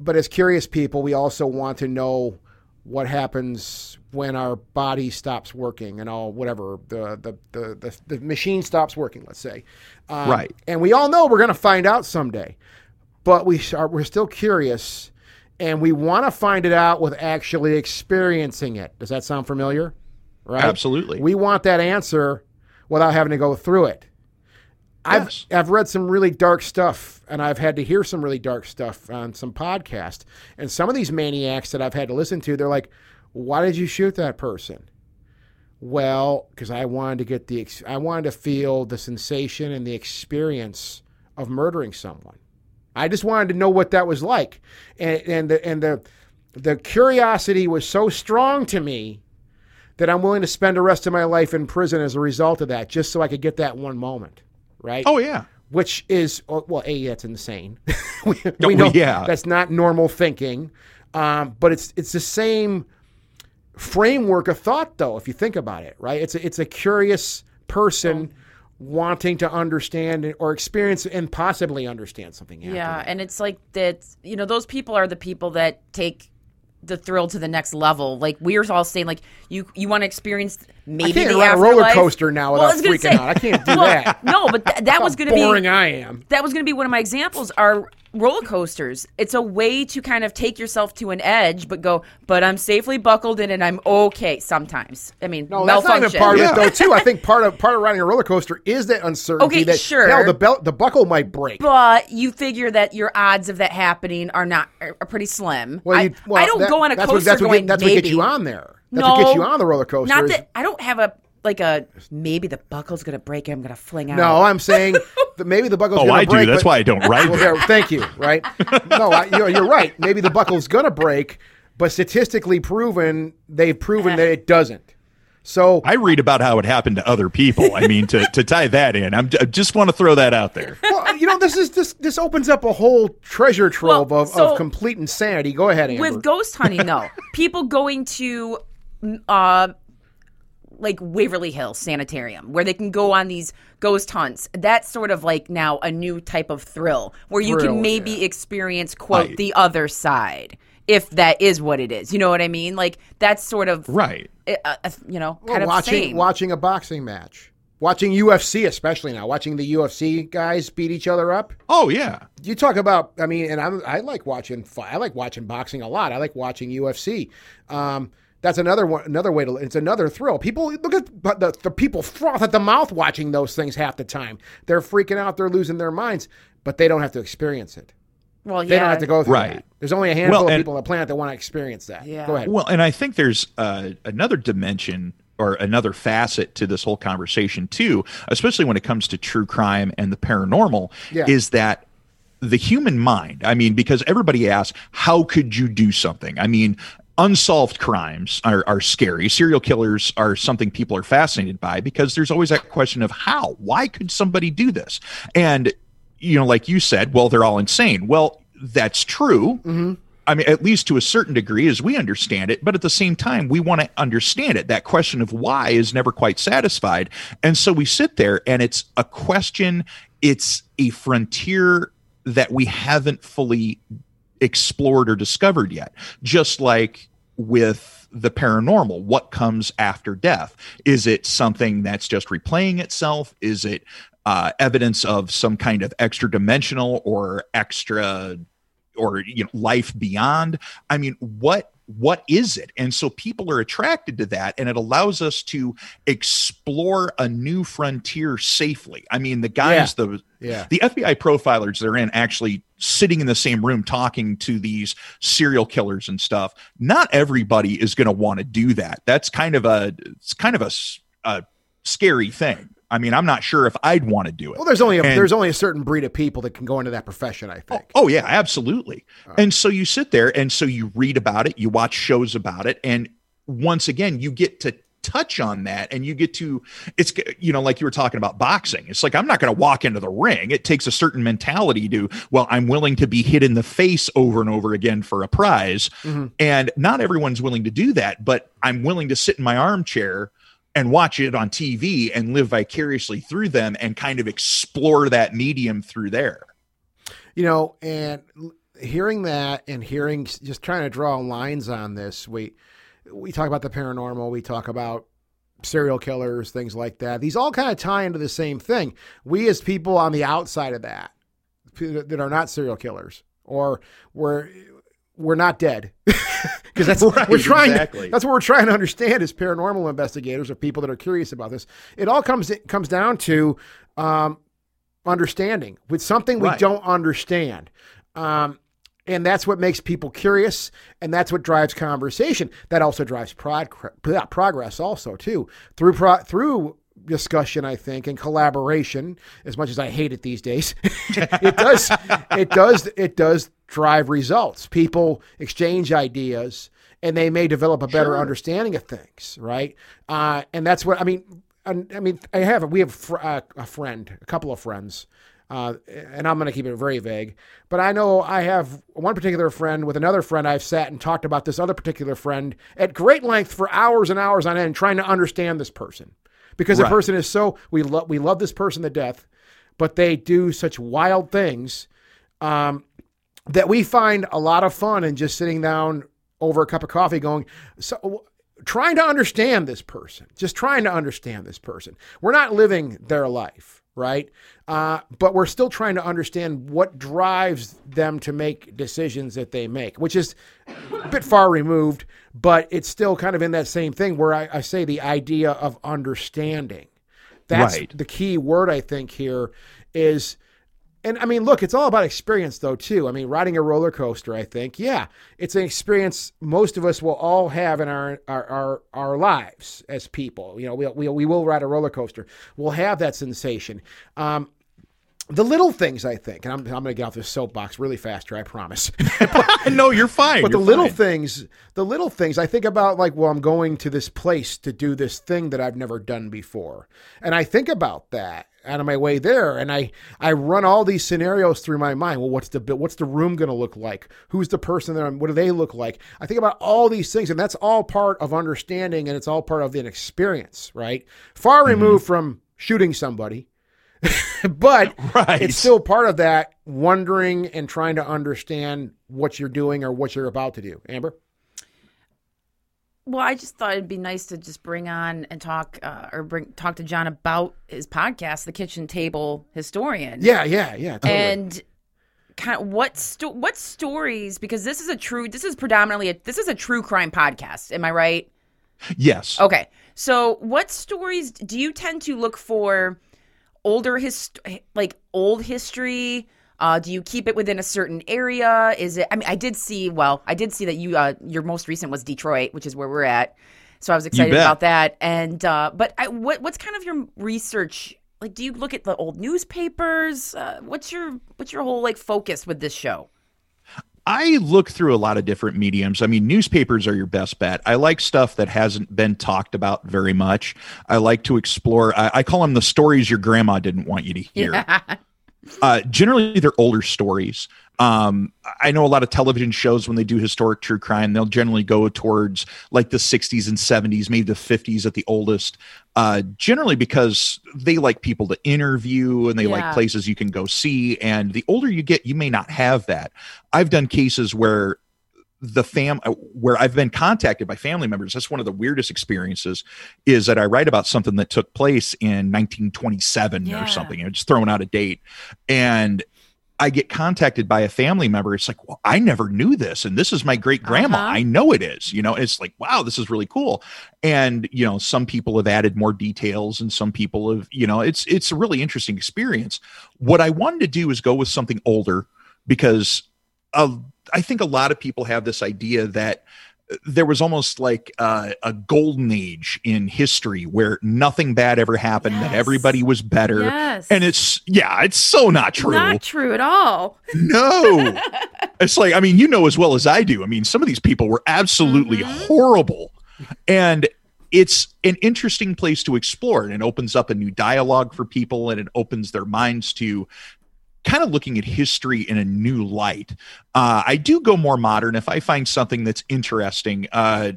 But as curious people, we also want to know what happens when our body stops working and all whatever the the the, the, the machine stops working. Let's say, um, Right. And we all know we're going to find out someday, but we are we're still curious, and we want to find it out with actually experiencing it. Does that sound familiar? Right. Absolutely. We want that answer without having to go through it. I've I've read some really dark stuff, and I've had to hear some really dark stuff on some podcast. And some of these maniacs that I've had to listen to, they're like, "Why did you shoot that person?" Well, because I wanted to get the I wanted to feel the sensation and the experience of murdering someone. I just wanted to know what that was like, and and the and the the curiosity was so strong to me that I'm willing to spend the rest of my life in prison as a result of that, just so I could get that one moment, right? oh yeah Which is oh, well, a that's insane. we, Oh, we know yeah. that's not normal thinking, um, but it's it's the same framework of thought, though. If you think about it, right? It's a, it's a curious person wanting to understand or experience and possibly understand something. Yeah, that. and it's like that. You know, those people are the people that take the thrill to the next level. Like we are all saying, like you you want to experience maybe I can't the ride a roller coaster now Well, without was freaking say- out. I can't do Well, that. No, but th- that was going to be boring I am. that was going to be one of my examples are roller coasters it's a way to kind of take yourself to an edge but go but i'm safely buckled in and i'm okay sometimes i mean No, that's not even malfunction. part of Yeah. it though. Too, I think part of part of riding a roller coaster is that uncertainty. Okay, that, sure. Hell, the belt, the buckle might break. but you figure that your odds of that happening are not are, are pretty slim Well, I, you, well, I don't that- go on a that's coaster what, that's what, going get, that's maybe what gets you on there. That's no, what gets you on the roller coaster. not that i don't have a like a maybe the buckle's gonna break and i'm gonna fling out no, I'm saying that maybe the buckle's oh going i to break. do that's but- why i don't ride Well, there. there, thank you. Right? No, I, you're, you're right. Maybe the buckle's going to break, but statistically proven, they've proven that it doesn't. So I read about how it happened to other people. I mean, to, to tie that in, I'm, I just want to throw that out there. well, you know, this is this this opens up a whole treasure trove Well, of, so- of complete insanity. Go ahead, Amber. with ghost hunting though people going to uh like Waverly Hills Sanitarium, where they can go on these ghost hunts. That's sort of like now a new type of thrill, where you Thrill, can maybe yeah. experience quote Right. the other side, if that is what it is. You know what I mean? Like that's sort of Right. uh, uh, you know Well, kind of watching same. watching a boxing match, watching UFC, especially now, watching the UFC guys beat each other up. Oh, yeah. You talk about, I mean, and I'm, I like watching. I like watching boxing a lot. I like watching UFC. Um, that's another one, another way to. It's another thrill. People look at the the people froth at the mouth watching those things half the time. They're freaking out. They're losing their minds, but they don't have to experience it. well, yeah, They don't have to go through Right. that. There's only a handful Well, of people on the planet that want to experience that. Yeah. Go ahead. Well, and I think there's uh, another dimension or another facet to this whole conversation too, especially when it comes to true crime and the paranormal, Yeah. is that the human mind. I mean, because everybody asks, how could you do something? I mean, unsolved crimes are, are scary. Serial killers are something people are fascinated by because there's always that question of how, why could somebody do this? And, you know, like you said, well, they're all insane. Well, that's true. Mm-hmm. I mean, at least to a certain degree, as we understand it. But at the same time, we want to understand it. That question of why is never quite satisfied. And so we sit there and it's a question, it's a frontier that we haven't fully explored or discovered yet. Just like with the paranormal, what comes after death? Is it something that's just replaying itself? Is it uh, evidence of some kind of extra dimensional or extra or you know life beyond i mean what what is it? And so people are attracted to that and it allows us to explore a new frontier safely. I mean the guys the Yeah. the fbi profilers they're in actually sitting in the same room talking to these serial killers and stuff. Not everybody is going to want to do that. That's kind of a it's kind of a scary thing i mean i'm not sure if i'd want to do it Well, there's only a, And- there's only a certain breed of people that can go into that profession. I think. Oh, oh yeah, absolutely. And so you sit there and so you read about it, you watch shows about it, and once again you get to touch on that and you get to it's you know like you were talking about boxing it's like i'm not going to walk into the ring it takes a certain mentality to well i'm willing to be hit in the face over and over again for a prize mm-hmm. and not everyone's willing to do that but i'm willing to sit in my armchair and watch it on tv and live vicariously through them and kind of explore that medium through there You know, and hearing that and hearing just trying to draw lines on this, we we talk about the paranormal, we talk about serial killers, things like that. These all kind of tie into the same thing. We as people on the outside of that that are not serial killers or we're we're not dead. Because that's Right, we're trying exactly. that's what we're trying to understand as paranormal investigators or people that are curious about this. It all comes it comes down to um, understanding with something we Right. don't understand. Um, and that's what makes people curious and that's what drives conversation. That also drives prog- progress also too. Through pro- through discussion i think and collaboration as much as i hate it these days it does it does it does drive results people exchange ideas and they may develop a better Sure. understanding of things right uh, and that's what i mean I, I mean i have we have fr- uh, a friend a couple of friends uh, and I'm going to keep it very vague. But I know I have one particular friend with another friend. I've sat and talked about this other particular friend at great length for hours and hours on end, trying to understand this person because the person is so we love we love this person to death, but they do such wild things um, that we find a lot of fun in just sitting down over a cup of coffee, going so. Trying to understand this person, just trying to understand this person. We're not living their life, right? Uh, but we're still trying to understand what drives them to make decisions that they make, which is a bit far removed, but it's still kind of in that same thing where I, I say the idea of understanding. That's Right. the key word I think here is and I mean, look, it's all about experience, though, too. I mean, riding a roller coaster, I think, yeah, it's an experience most of us will all have in our our our, our lives as people. You know, we, we we will ride a roller coaster. We'll have that sensation. Um, the little things, I think, and I'm, I'm going to get off this soapbox really fast here, I promise. no, you're fine. But the you're little fine. things, the little things, I think about like, well, I'm going to this place to do this thing that I've never done before, and I think about that on my way there, and I I run all these scenarios through my mind. Well, what's the what's the room going to look like? Who's the person there? What do they look like? I think about all these things, and that's all part of understanding, and it's all part of an experience, right? Far Mm-hmm. removed from shooting somebody. but Right. it's still part of that wondering and trying to understand what you're doing or what you're about to do. Amber? Well, I just thought it'd be nice to just bring on and talk uh, or bring talk to John about his podcast, The Kitchen Table Historian. Yeah, yeah, yeah. Totally. and kind of what sto- what stories because this is a true this is predominantly a this is a true crime podcast am i right Yes. okay so what stories do you tend to look for older hist like old history uh, do you keep it within a certain area is it i mean i did see well i did see that you uh, your most recent was detroit which is where we're at so i was excited about that and uh, but I, what, what's kind of your research like do you look at the old newspapers uh, what's your what's your whole like focus with this show I look through a lot of different mediums. I mean, newspapers are your best bet. I like stuff that hasn't been talked about very much. I like to explore. I, I call them the stories your grandma didn't want you to hear. Uh, generally, they're older stories. Um, I know a lot of television shows when they do historic true crime, they'll generally go towards like the 60s and 70s, maybe the 50s at the oldest. Uh, generally because they like people to interview and they Yeah. like places you can go see. And the older you get, you may not have that. I've done cases where the fam uh, where I've been contacted by family members. That's one of the weirdest experiences. Is that I write about something that took place in 1927 Yeah. or something. You know, just throwing out a date, and I get contacted by a family member. It's like, well, I never knew this, and this is my great grandma. Uh-huh. I know it is. You know, it's like, wow, this is really cool. And you know, some people have added more details, and some people have, you know, it's it's a really interesting experience. What I wanted to do is go with something older because uh, I think a lot of people have this idea that there was almost like uh, a golden age in history where nothing bad ever happened, that everybody was better. Yes. And it's, yeah, it's so not true. Not true at all. No. it's like, I mean, you know as well as I do. I mean, some of these people were absolutely Mm-hmm. horrible. And it's an interesting place to explore and it opens up a new dialogue for people and it opens their minds to kind of looking at history in a new light. Uh, I do go more modern if I find something that's interesting. Uh,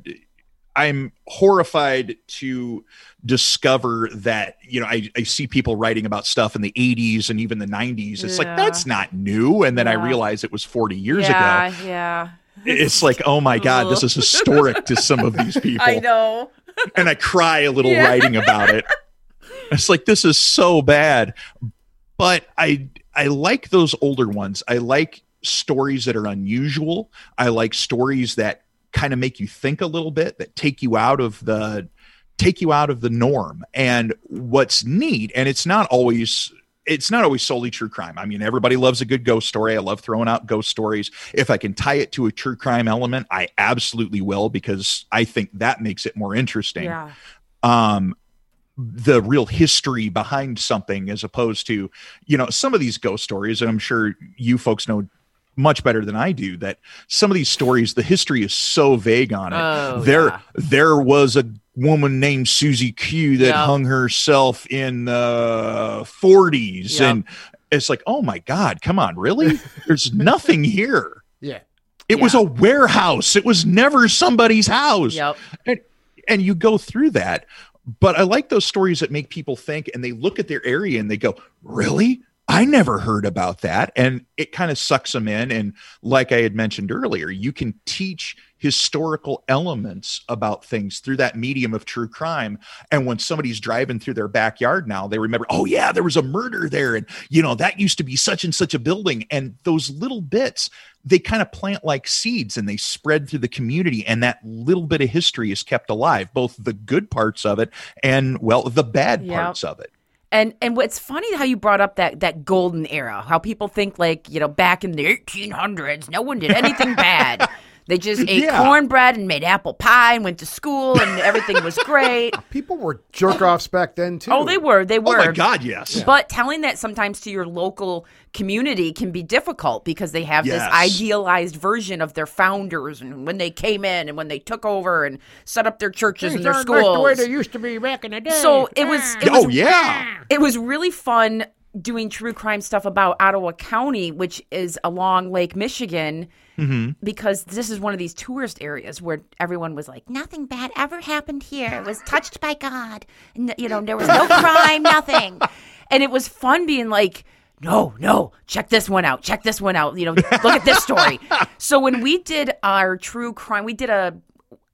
I'm horrified to discover that you know I, I see people writing about stuff in the 80s and even the 90s. It's like that's not new, and then I realize it was 40 years yeah, ago. yeah. It's like oh my god, this is historic to some of these people, I know. and I cry a little Yeah. writing about it. It's like this is so bad, but I I like those older ones. I like stories that are unusual. I like stories that kind of make you think a little bit, that take you out of the take you out of the norm. And what's neat, and it's not always it's not always solely true crime. I mean, everybody loves a good ghost story. I love throwing out ghost stories. If I can tie it to a true crime element, I absolutely will because I think that makes it more interesting Yeah. um the real history behind something as opposed to you know some of these ghost stories and i'm sure you folks know much better than i do that some of these stories the history is so vague on it Oh, there yeah. there was a woman named susie q that Yep. hung herself in the 40s Yep. and it's like oh my god come on really there's nothing here Yeah. it was a warehouse it was never somebody's house Yep. and and you go through that but i like those stories that make people think and they look at their area and they go really? I never heard about that. And it kind of sucks them in. And like i had mentioned earlier you can teach historical elements about things through that medium of true crime. And when somebody's driving through their backyard now they remember oh yeah there was a murder there. And you know that used to be such and such a building. And those little bits they kind of plant like seeds and they spread through the community. And that little bit of history is kept alive both the good parts of it and well the bad Yep. parts of it. And and what's funny how you brought up that that golden era, how people think like you know back in the 1800s, no one did anything bad. They just ate Yeah. cornbread and made apple pie and went to school and everything was great. People were jerk offs back then too. Oh, they were, they were. oh my god yes But telling that sometimes to your local community can be difficult because they have Yes. this idealized version of their founders and when they came in and when they took over and set up their churches and their Things aren't like the way schools. they used to be back in the day. So it was. It oh yeah it was really fun doing true crime stuff about Ottawa County, which is along Lake Michigan, mm-hmm. because this is one of these tourist areas where everyone was like, nothing bad ever happened here. It was touched by God. And, you know, there was no crime, nothing. And it was fun being like, no, no, check this one out. Check this one out. You know, look at this story. so when we did our true crime, we did a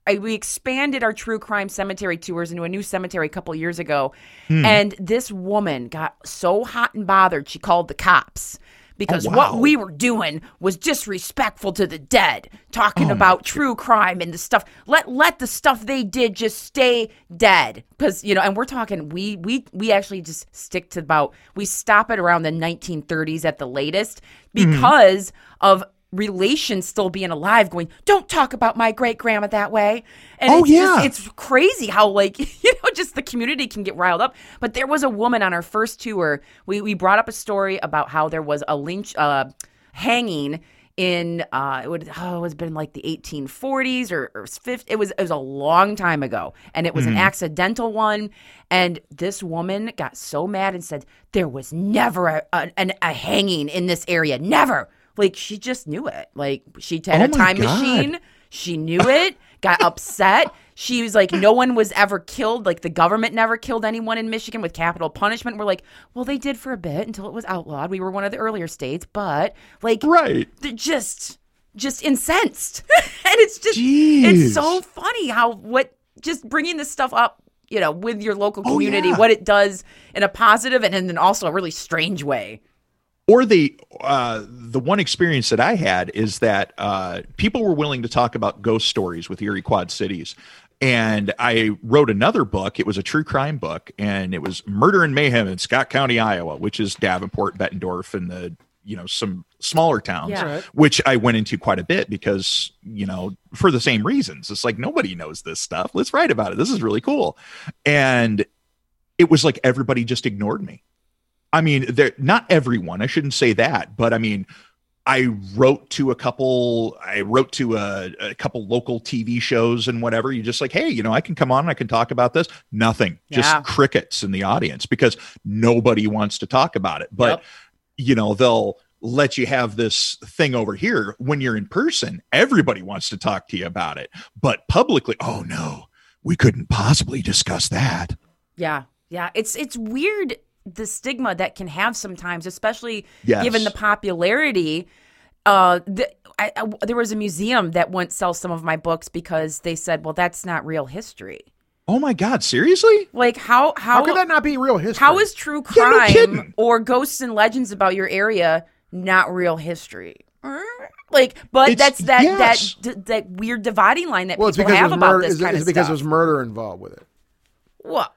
I, we expanded our true crime cemetery tours into a new cemetery a couple years ago, hmm. and this woman got so hot and bothered she called the cops. Because Oh, what we were doing was disrespectful to the dead, talking oh, about true crime and the stuff. Let let the stuff they did just stay dead. Because you know. And we're talking we we we actually just stick to about we stop it around the 1930s at the latest hmm. because of relations still being alive going don't talk about my great grandma that way and Oh, it's yeah. just, it's crazy how like you know just the community can get riled up but there was a woman on our first tour we, we brought up a story about how there was a lynch uh, hanging in uh, it would oh, it was been like the 1840s or, or 50, it was it was a long time ago, and it was an accidental one. And this woman got so mad and said there was never a, a, an, a hanging in this area, never. Like she just knew it. Like she had Oh a time God. machine. She knew it. got upset. She was like, no one was ever killed. Like the government never killed anyone in Michigan with capital punishment. We're like, well, they did for a bit until it was outlawed. We were one of the earlier states, but like, Right. they're just, just incensed, and it's just, it's so funny how what just bringing this stuff up, you know, with your local Oh, community, yeah. what it does in a positive and then also a really strange way. Or the uh, the one experience that I had is that uh, people were willing to talk about ghost stories with Eerie Quad Cities. And I wrote another book. It was a true crime book, and it was Murder and Mayhem in Scott County, Iowa, which is Davenport, Bettendorf, and the you know some smaller towns, Yeah. Which I went into quite a bit because you know for the same reasons. It's like nobody knows this stuff. Let's write about it. This is really cool, and it was like everybody just ignored me. I mean, there not everyone. I shouldn't say that, but I mean, I wrote to a couple. I wrote to a, a couple local TV shows and whatever. You just like, hey, you know, I can come on. and I can talk about this. Nothing. Just crickets in the audience because nobody wants to talk about it. But Yep. you know, they'll let you have this thing over here when you're in person. Everybody wants to talk to you about it, but publicly, oh no, we couldn't possibly discuss that. Yeah, yeah. It's it's weird the stigma that can have sometimes, especially Yes. given the popularity. Uh, the, I, I, there was a museum that wouldn't sell some of my books because they said, "Well, that's not real history." Oh my God, seriously? Like how how How could that not be real history? how is true Yeah, no crime or ghosts and legends about your area not real history? Like, but It's- that's that yes. that that weird dividing line that well, people have about murder. this Is, kind is of because stuff. there's murder involved with it. well, I-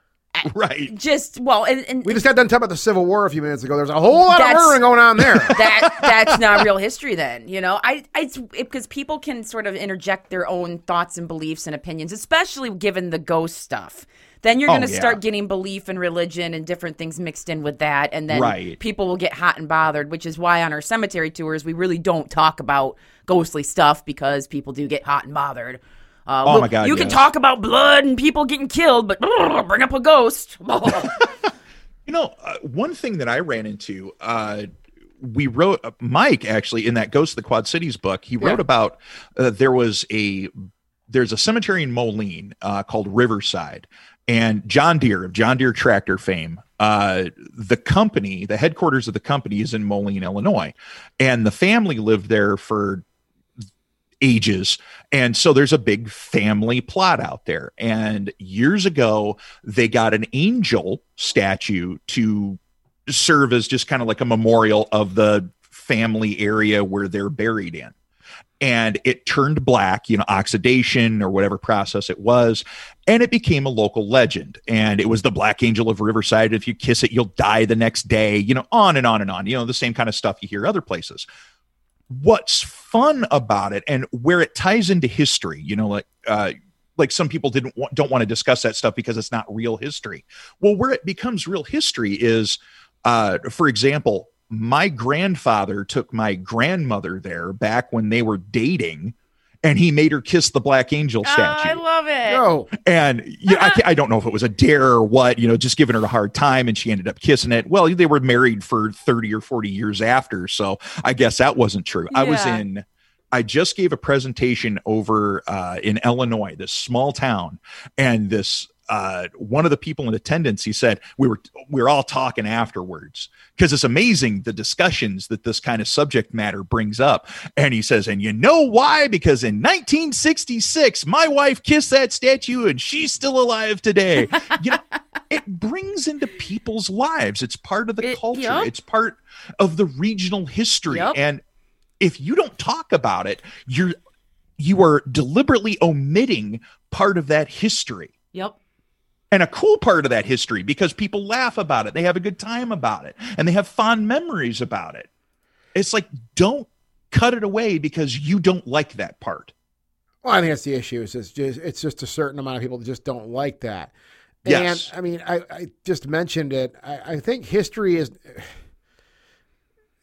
Right. just well, and, and We just got done talking about the Civil War a few minutes ago. There's a whole lot of murdering going on there. that that's not real history then you know i, I it's because people can sort of interject their own thoughts and beliefs and opinions especially given the ghost stuff then you're Oh, going to yeah. start getting belief and religion and different things mixed in with that and then Right. people will get hot and bothered which is why on our cemetery tours we really don't talk about ghostly stuff because people do get hot and bothered uh, Oh well, my God, You can talk about blood and people getting killed, but bring up a ghost. You know, uh, one thing that I ran into, uh, we wrote uh, Mike actually in that Ghost of the Quad Cities book. He wrote Yeah. about uh, there was a there's a cemetery in Moline uh, called Riverside, and John Deere of John Deere tractor fame. Uh, the company, the headquarters of the company, is in Moline, Illinois, and the family lived there for ages. And so there's a big family plot out there. And years ago, they got an angel statue to serve as just kind of like a memorial of the family area where they're buried in. And it turned black, you know, oxidation or whatever process it was. And it became a local legend. And it was the Black Angel of Riverside. If you kiss it, you'll die the next day, you know, on and on and on, you know, the same kind of stuff you hear other places what's fun about it and where it ties into history you know like uh like some people didn't want, don't want to discuss that stuff because it's not real history. Well where it becomes real history is uh for example my grandfather took my grandmother there back when they were dating and he made her kiss the black angel statue I love it. No, and you know, I, I don't know if it was a dare or what, you know, just giving her a hard time and she ended up kissing it. Well, they were married for 30 or 40 years after. So I guess that wasn't true. I was in, I just gave a presentation over uh, in Illinois, this small town, and this uh, one of the people in attendance, he said we were we were all talking afterwards because it's amazing the discussions that this kind of subject matter brings up. And he says, and you know why? Because in 1966, my wife kissed that statue, and she's still alive today. you know, it brings into people's lives. It's part of the It- culture. yep. It's part of the regional history, Yep. and if you don't talk about it, you're you are deliberately omitting part of that history Yep. And a cool part of that history because people laugh about it they have a good time about it and they have fond memories about it it's like don't cut it away because you don't like that part Well, I think that's the issue. Is it's just it's just a certain amount of people that just don't like that. Yes. And I mean, I, I just mentioned it. I, I think history is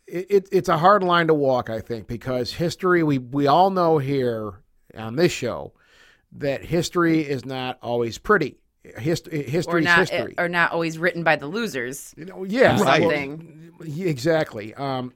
it, it, it's a hard line to walk, I think, because history, we, we all know here on this show that history is not always pretty. Hist- history or is not history. or not always written by the losers. you know, yeah, Right. well, Something. yeah, exactly. Um,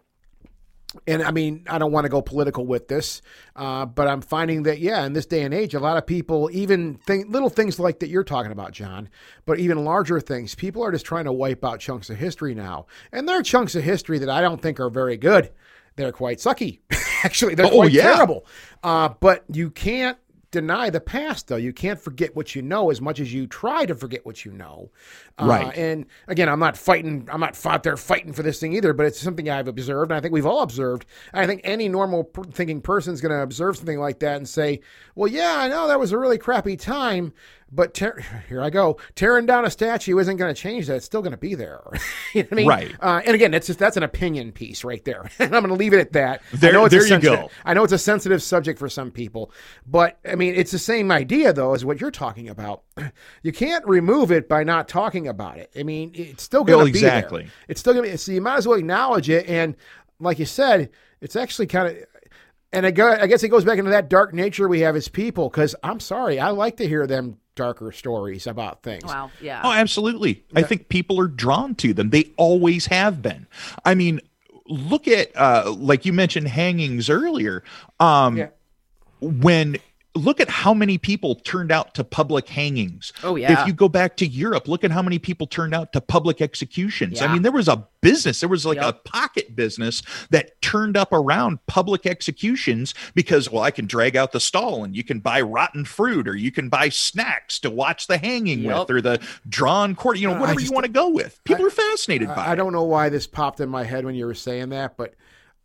and I mean, I don't want to go political with this, uh, but I'm finding that, yeah, in this day and age, a lot of people, even think, little things like that you're talking about, John, but even larger things, people are just trying to wipe out chunks of history now. And there are chunks of history that I don't think are very good. They're quite sucky. Actually, they're Oh, quite yeah. terrible. Uh, but you can't deny the past, though. You can't forget what you know as much as you try to forget what you know. Uh, Right. And again, I'm not fighting. I'm not fought there fighting for this thing either. But it's something I've observed, and I think we've all observed. And I think any normal thinking person is going to observe something like that and say, "Well, yeah, I know that was a really crappy time." But tear here I go. Tearing down a statue isn't going to change that. It's still going to be there. you know what I mean? Right. Uh, and again, that's just that's an opinion piece right there. and I'm going to leave it at that. There- I know it's a there you sensitive- go. I know it's a sensitive subject for some people, but I mean, it's the same idea though as what you're talking about. You can't remove it by not talking about it. I mean, it's still going to Well, be exactly. there. It's still going to be. So you might as well acknowledge it. And like you said, it's actually kind of. And I guess it goes back into that dark nature we have as people. Because I'm sorry, I like to hear them darker stories about things. Wow. Yeah. Oh, absolutely. I think people are drawn to them. They always have been. I mean, look at uh like you mentioned hangings earlier. Um Yeah. when look at how many people turned out to public hangings. Oh, yeah. If you go back to Europe, look at how many people turned out to public executions. I mean, there was a business, there was like Yep. a pocket business that turned up around public executions because well, I can drag out the stall and you can buy rotten fruit or you can buy snacks to watch the hanging Yep. with or the drawn court, you know, Uh, whatever just- you want to go with. People are fascinated by I, I don't know why this popped in my head when you were saying that, but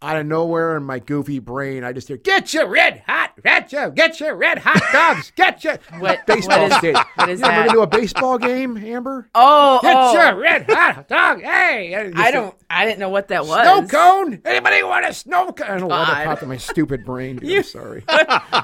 out of nowhere in my goofy brain, I just hear, "Get your red hot, get your, get your red hot dogs, get your What- baseball what is- stadium." what is you ever that? been to a baseball game, Amber? oh, Get oh. your red hot dog, hey! I don't. I didn't know what that was. Snow cone? Anybody want a snow cone? I don't know why that popped in my stupid brain. Dude, I'm sorry.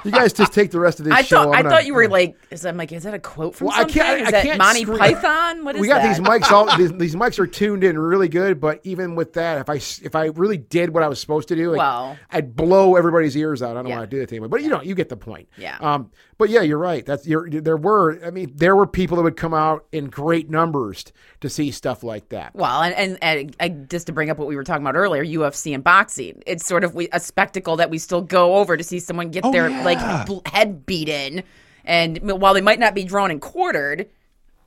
you guys just take the rest of this I show. thought. I'm gonna- thought you were uh, like. Is I'm like. Is that a quote from Well, I something? can't- is I that can't Monty scream- Python? What is we got that? these mics all these, these mics are tuned in really good but even with that if i if i really did what i was supposed to do like, Well. i'd blow everybody's ears out i don't Yeah. want to do that to anybody but you know you get the point Yeah. um but yeah you're right that's you're, there were i mean there were people that would come out in great numbers to see stuff like that Well, and, and, and uh, just to bring up what we were talking about earlier, UFC and boxing, it's sort of we, a spectacle that we still go over to see someone get Oh, their yeah. like bl- head beaten, and while they might not be drawn and quartered,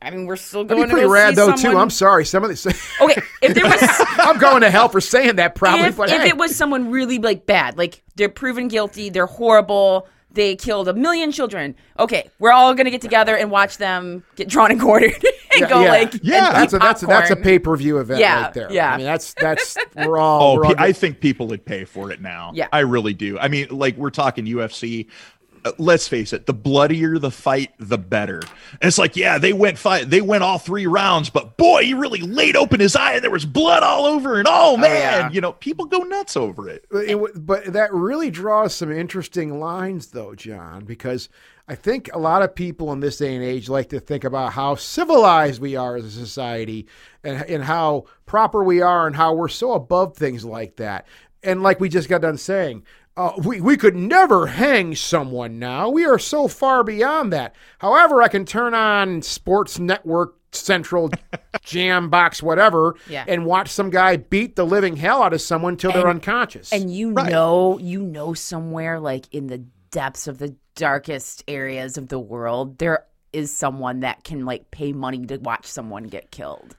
I mean we're still going. That'd going be pretty to go rad see though someone... too i'm sorry some of these Okay, if there was i'm going to hell for saying that probably if, but if hey. it was someone really like bad, like they're proven guilty, they're horrible, they killed a million children. Okay, we're all gonna get together and watch them get drawn and quartered and yeah, go yeah. like Yeah. and that's eat a that's a, that's a pay-per-view event Yeah, right there yeah. i mean that's that's we're all Oh, we're all pe- I think people would pay for it now. Yeah. I really do. I mean, like we're talking UFC. Let's face it, the bloodier the fight, the better. And it's like, yeah, they went fight, they went all three rounds, but boy, he really laid open his eye and there was blood all over. And oh, oh man, yeah. you know, people go nuts over it. It but that really draws some interesting lines, though, John, because I think a lot of people in this day and age like to think about how civilized we are as a society and, and how proper we are and how we're so above things like that. And like we just got done saying, uh, we, we could never hang someone now. We are so far beyond that. However, I can turn on Sports Network Central Jam Box, whatever, Yeah. and watch some guy beat the living hell out of someone till they're unconscious. And you Right. know, you know, somewhere like in the depths of the darkest areas of the world, there is someone that can like pay money to watch someone get killed.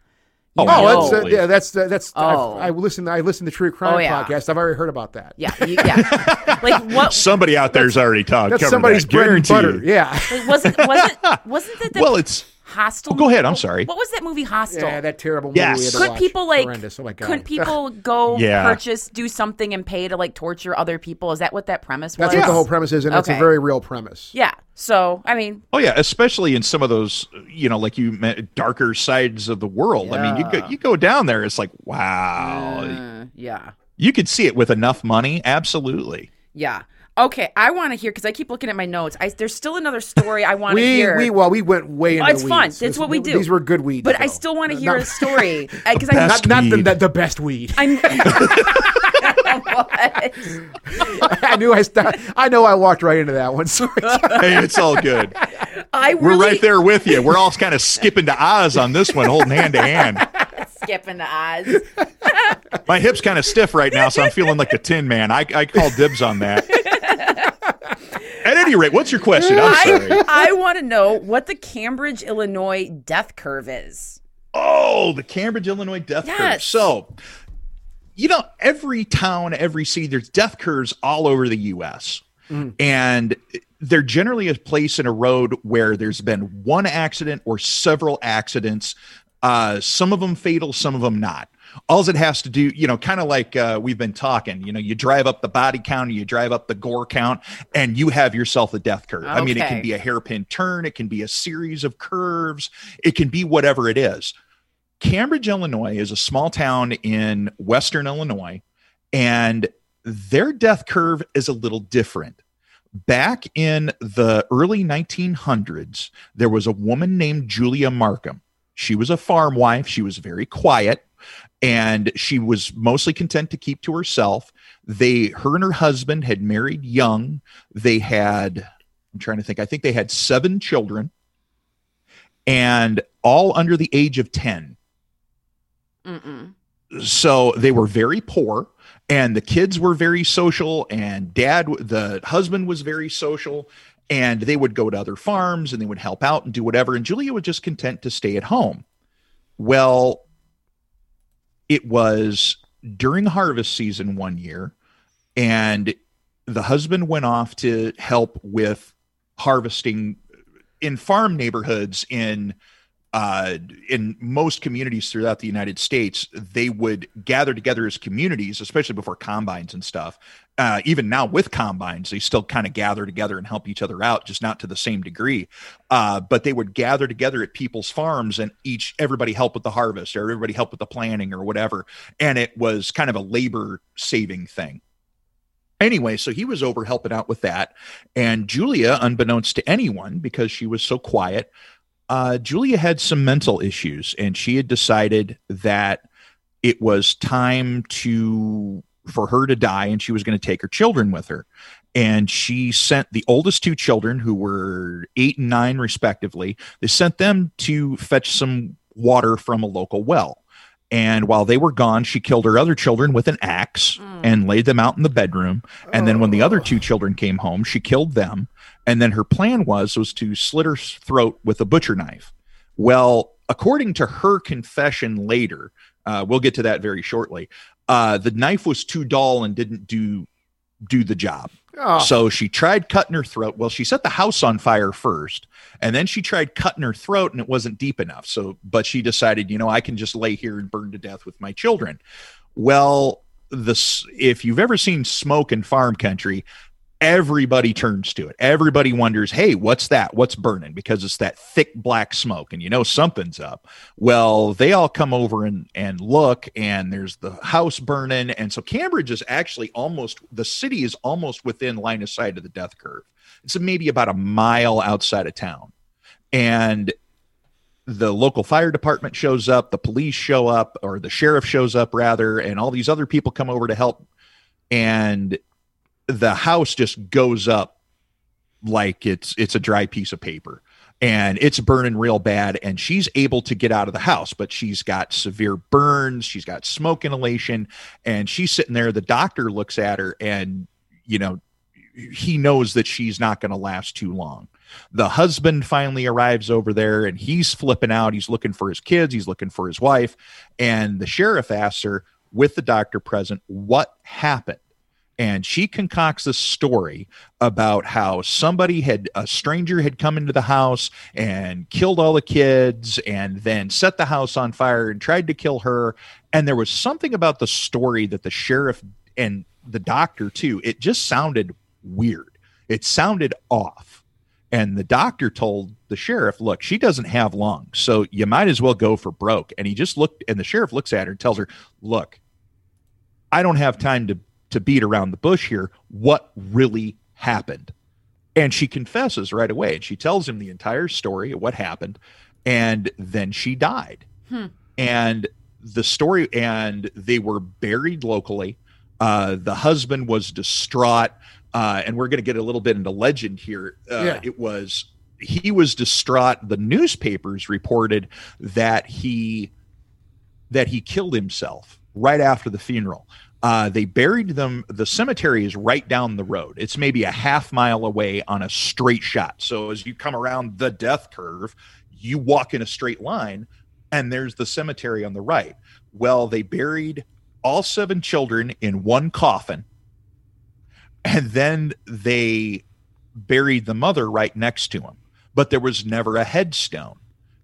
Oh, Oh, that's uh, yeah, that's that's. Oh. I've, I listen. I listen to True Crime Oh, yeah. podcast. I've already heard about that. Yeah, you, yeah. like what? Somebody out there's already talked. That's somebody's that, bread and butter. Yeah, Like, wasn't wasn't wasn't that the Well, it's Hostel? Oh, go ahead, I'm sorry. What was that movie Hostel? yeah, that terrible movie. Yes. we had to could watch. people like Horrendous. Oh my god. couldn't people go Yeah. purchase do something and pay to like torture other people is that what that premise was That's what the whole premise is, and it's a very real premise. yeah so i mean Oh yeah, especially in some of those, you know, like you meant darker sides of the world. I mean, you go you go down there, it's like, wow, uh, yeah you could see it with enough money. Absolutely. yeah Okay, I want to hear because I keep looking at my notes. I, there's still another story I want to hear. we well we went way into Oh, it's the fun. That's This- what we do. These were good weeds, but I still want to Not- hear a story uh, because I best- Not, not the, the the best weed. I'm. I knew I st- I know I walked right into that one. Sorry. Hey, it's all good. I We're right there with you. We're all kind of skipping to Oz on this one, holding hand to hand. skipping the odds. My hip's kind of stiff right now, so I'm feeling like the Tin Man. I, I call dibs on that. At any rate, what's your question? I'm sorry. I, I want to know what the Cambridge, Illinois death curve is. Oh, the Cambridge, Illinois death curve. So, you know, every town, every city, there's death curves all over the U.S. And they're generally a place in a road where there's been one accident or several accidents, uh, some of them fatal, some of them not. All it has to do, you know, kind of like uh, we've been talking, you know, you drive up the body count, you drive up the gore count, and you have yourself a death curve. I mean, it can be a hairpin turn, it can be a series of curves, it can be whatever it is. Cambridge, Illinois is a small town in Western Illinois, and their death curve is a little different. Back in the early 1900s, there was a woman named Julia Markham. She was a farm wife. She was very quiet and she was mostly content to keep to herself. They, her and her husband had married young. They had, I'm trying to think, I think they had seven children and all under the age of 10 Mm-mm. so they were very poor and the kids were very social and dad the husband was very social and they would go to other farms and they would help out and do whatever and julia was just content to stay at home well it was during harvest season one year and the husband went off to help with harvesting in farm neighborhoods in uh, in most communities throughout the United States, they would gather together as communities, especially before combines and stuff. Uh, even now with combines, they still kind of gather together and help each other out, just not to the same degree. Uh, but they would gather together at people's farms and each everybody help with the harvest or everybody help with the planning or whatever. And it was kind of a labor saving thing. Anyway, so he was over helping out with that. And Julia, unbeknownst to anyone, because she was so quiet, uh, Julia had some mental issues, and she had decided that it was time to for her to die, and she was going to take her children with her. And she sent the oldest two children, who were eight and nine respectively, they sent them to fetch some water from a local well. And while they were gone, she killed her other children with an axe and laid them out in the bedroom. And then when the other two children came home, she killed them. And then her plan was was to slit her throat with a butcher knife. Well, according to her confession later, uh, we'll get to that very shortly. Uh, the knife was too dull and didn't do do the job. Oh, So she tried cutting her throat. Well, she set the house on fire first, and then she tried cutting her throat, and it wasn't deep enough. So, but she decided, you know, I can just lay here and burn to death with my children. Well, this if you've ever seen smoke in farm country, everybody turns to it. Everybody wonders, hey, what's that? What's burning? Because it's that thick black smoke, and you know something's up. Well, they all come over and and look, and there's the house burning, and so Cambridge is actually almost the city is almost within line of sight of the death curve. It's maybe about a mile outside of town, and the local fire department shows up, the police show up, or the sheriff shows up rather, and all these other people come over to help, and the house just goes up like it's it's a dry piece of paper. And it's burning real bad and she's able to get out of the house but she's got severe burns she's got smoke inhalation and she's sitting there. The doctor looks at her and you know he knows that she's not going to last too long. The husband finally arrives over there and he's flipping out. He's looking for his kids he's looking for his wife and the sheriff asks her with the doctor present what happened and she concocts a story about how somebody had a stranger had come into the house and killed all the kids and then set the house on fire and tried to kill her. And there was something about the story that the sheriff and the doctor too it just sounded weird. It sounded off. And the doctor told the sheriff look she doesn't have long so you might as well go for broke. And he just looked and the sheriff looks at her and tells her look i don't have time to to beat around the bush here what really happened. And she confesses right away. And she tells him the entire story of what happened. And then she died. And the story, and they were buried locally. Uh, the husband was distraught. Uh, and we're going to get a little bit into legend here. Uh, Yeah. It was, he was distraught. The newspapers reported that he, that he killed himself right after the funeral. Uh, they buried them. The cemetery is right down the road. It's maybe a half mile away on a straight shot. So as you come around the death curve, you walk in a straight line, and there's the cemetery on the right. Well, they buried all seven children in one coffin, and then they buried the mother right next to him. But there was never a headstone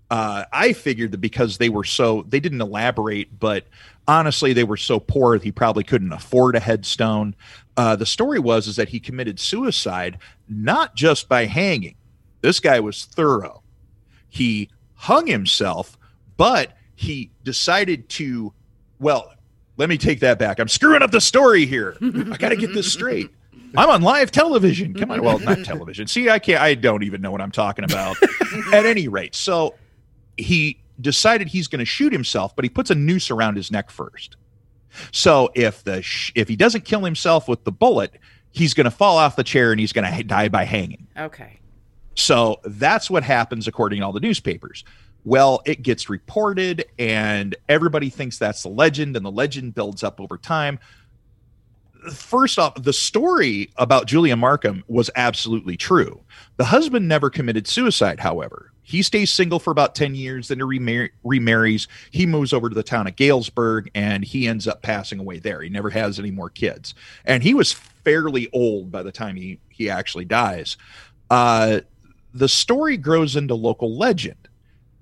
uh, I figured that because they were so they didn't elaborate, but honestly, they were so poor that he probably couldn't afford a headstone. Uh, the story was is that he committed suicide not just by hanging. This guy was thorough. He hung himself, but he decided to. Well, let me take that back. I'm screwing up the story here. I got to get this straight. I'm on live television. Come on, well, not television. See, I can't. I don't even know what I'm talking about. At any rate, so he decided he's going to shoot himself, but he puts a noose around his neck first. So if the sh- if he doesn't kill himself with the bullet, he's going to fall off the chair and he's going to ha- die by hanging. Okay. So that's what happens according to all the newspapers. Well, it gets reported and everybody thinks that's the legend and the legend builds up over time. First off, the story about Julia Markham was absolutely true. The husband never committed suicide, however. He stays single for about 10 years, then he remar- remarries. He moves over to the town of Galesburg and he ends up passing away there. He never has any more kids. And he was fairly old by the time he, he actually dies. Uh, the story grows into local legend.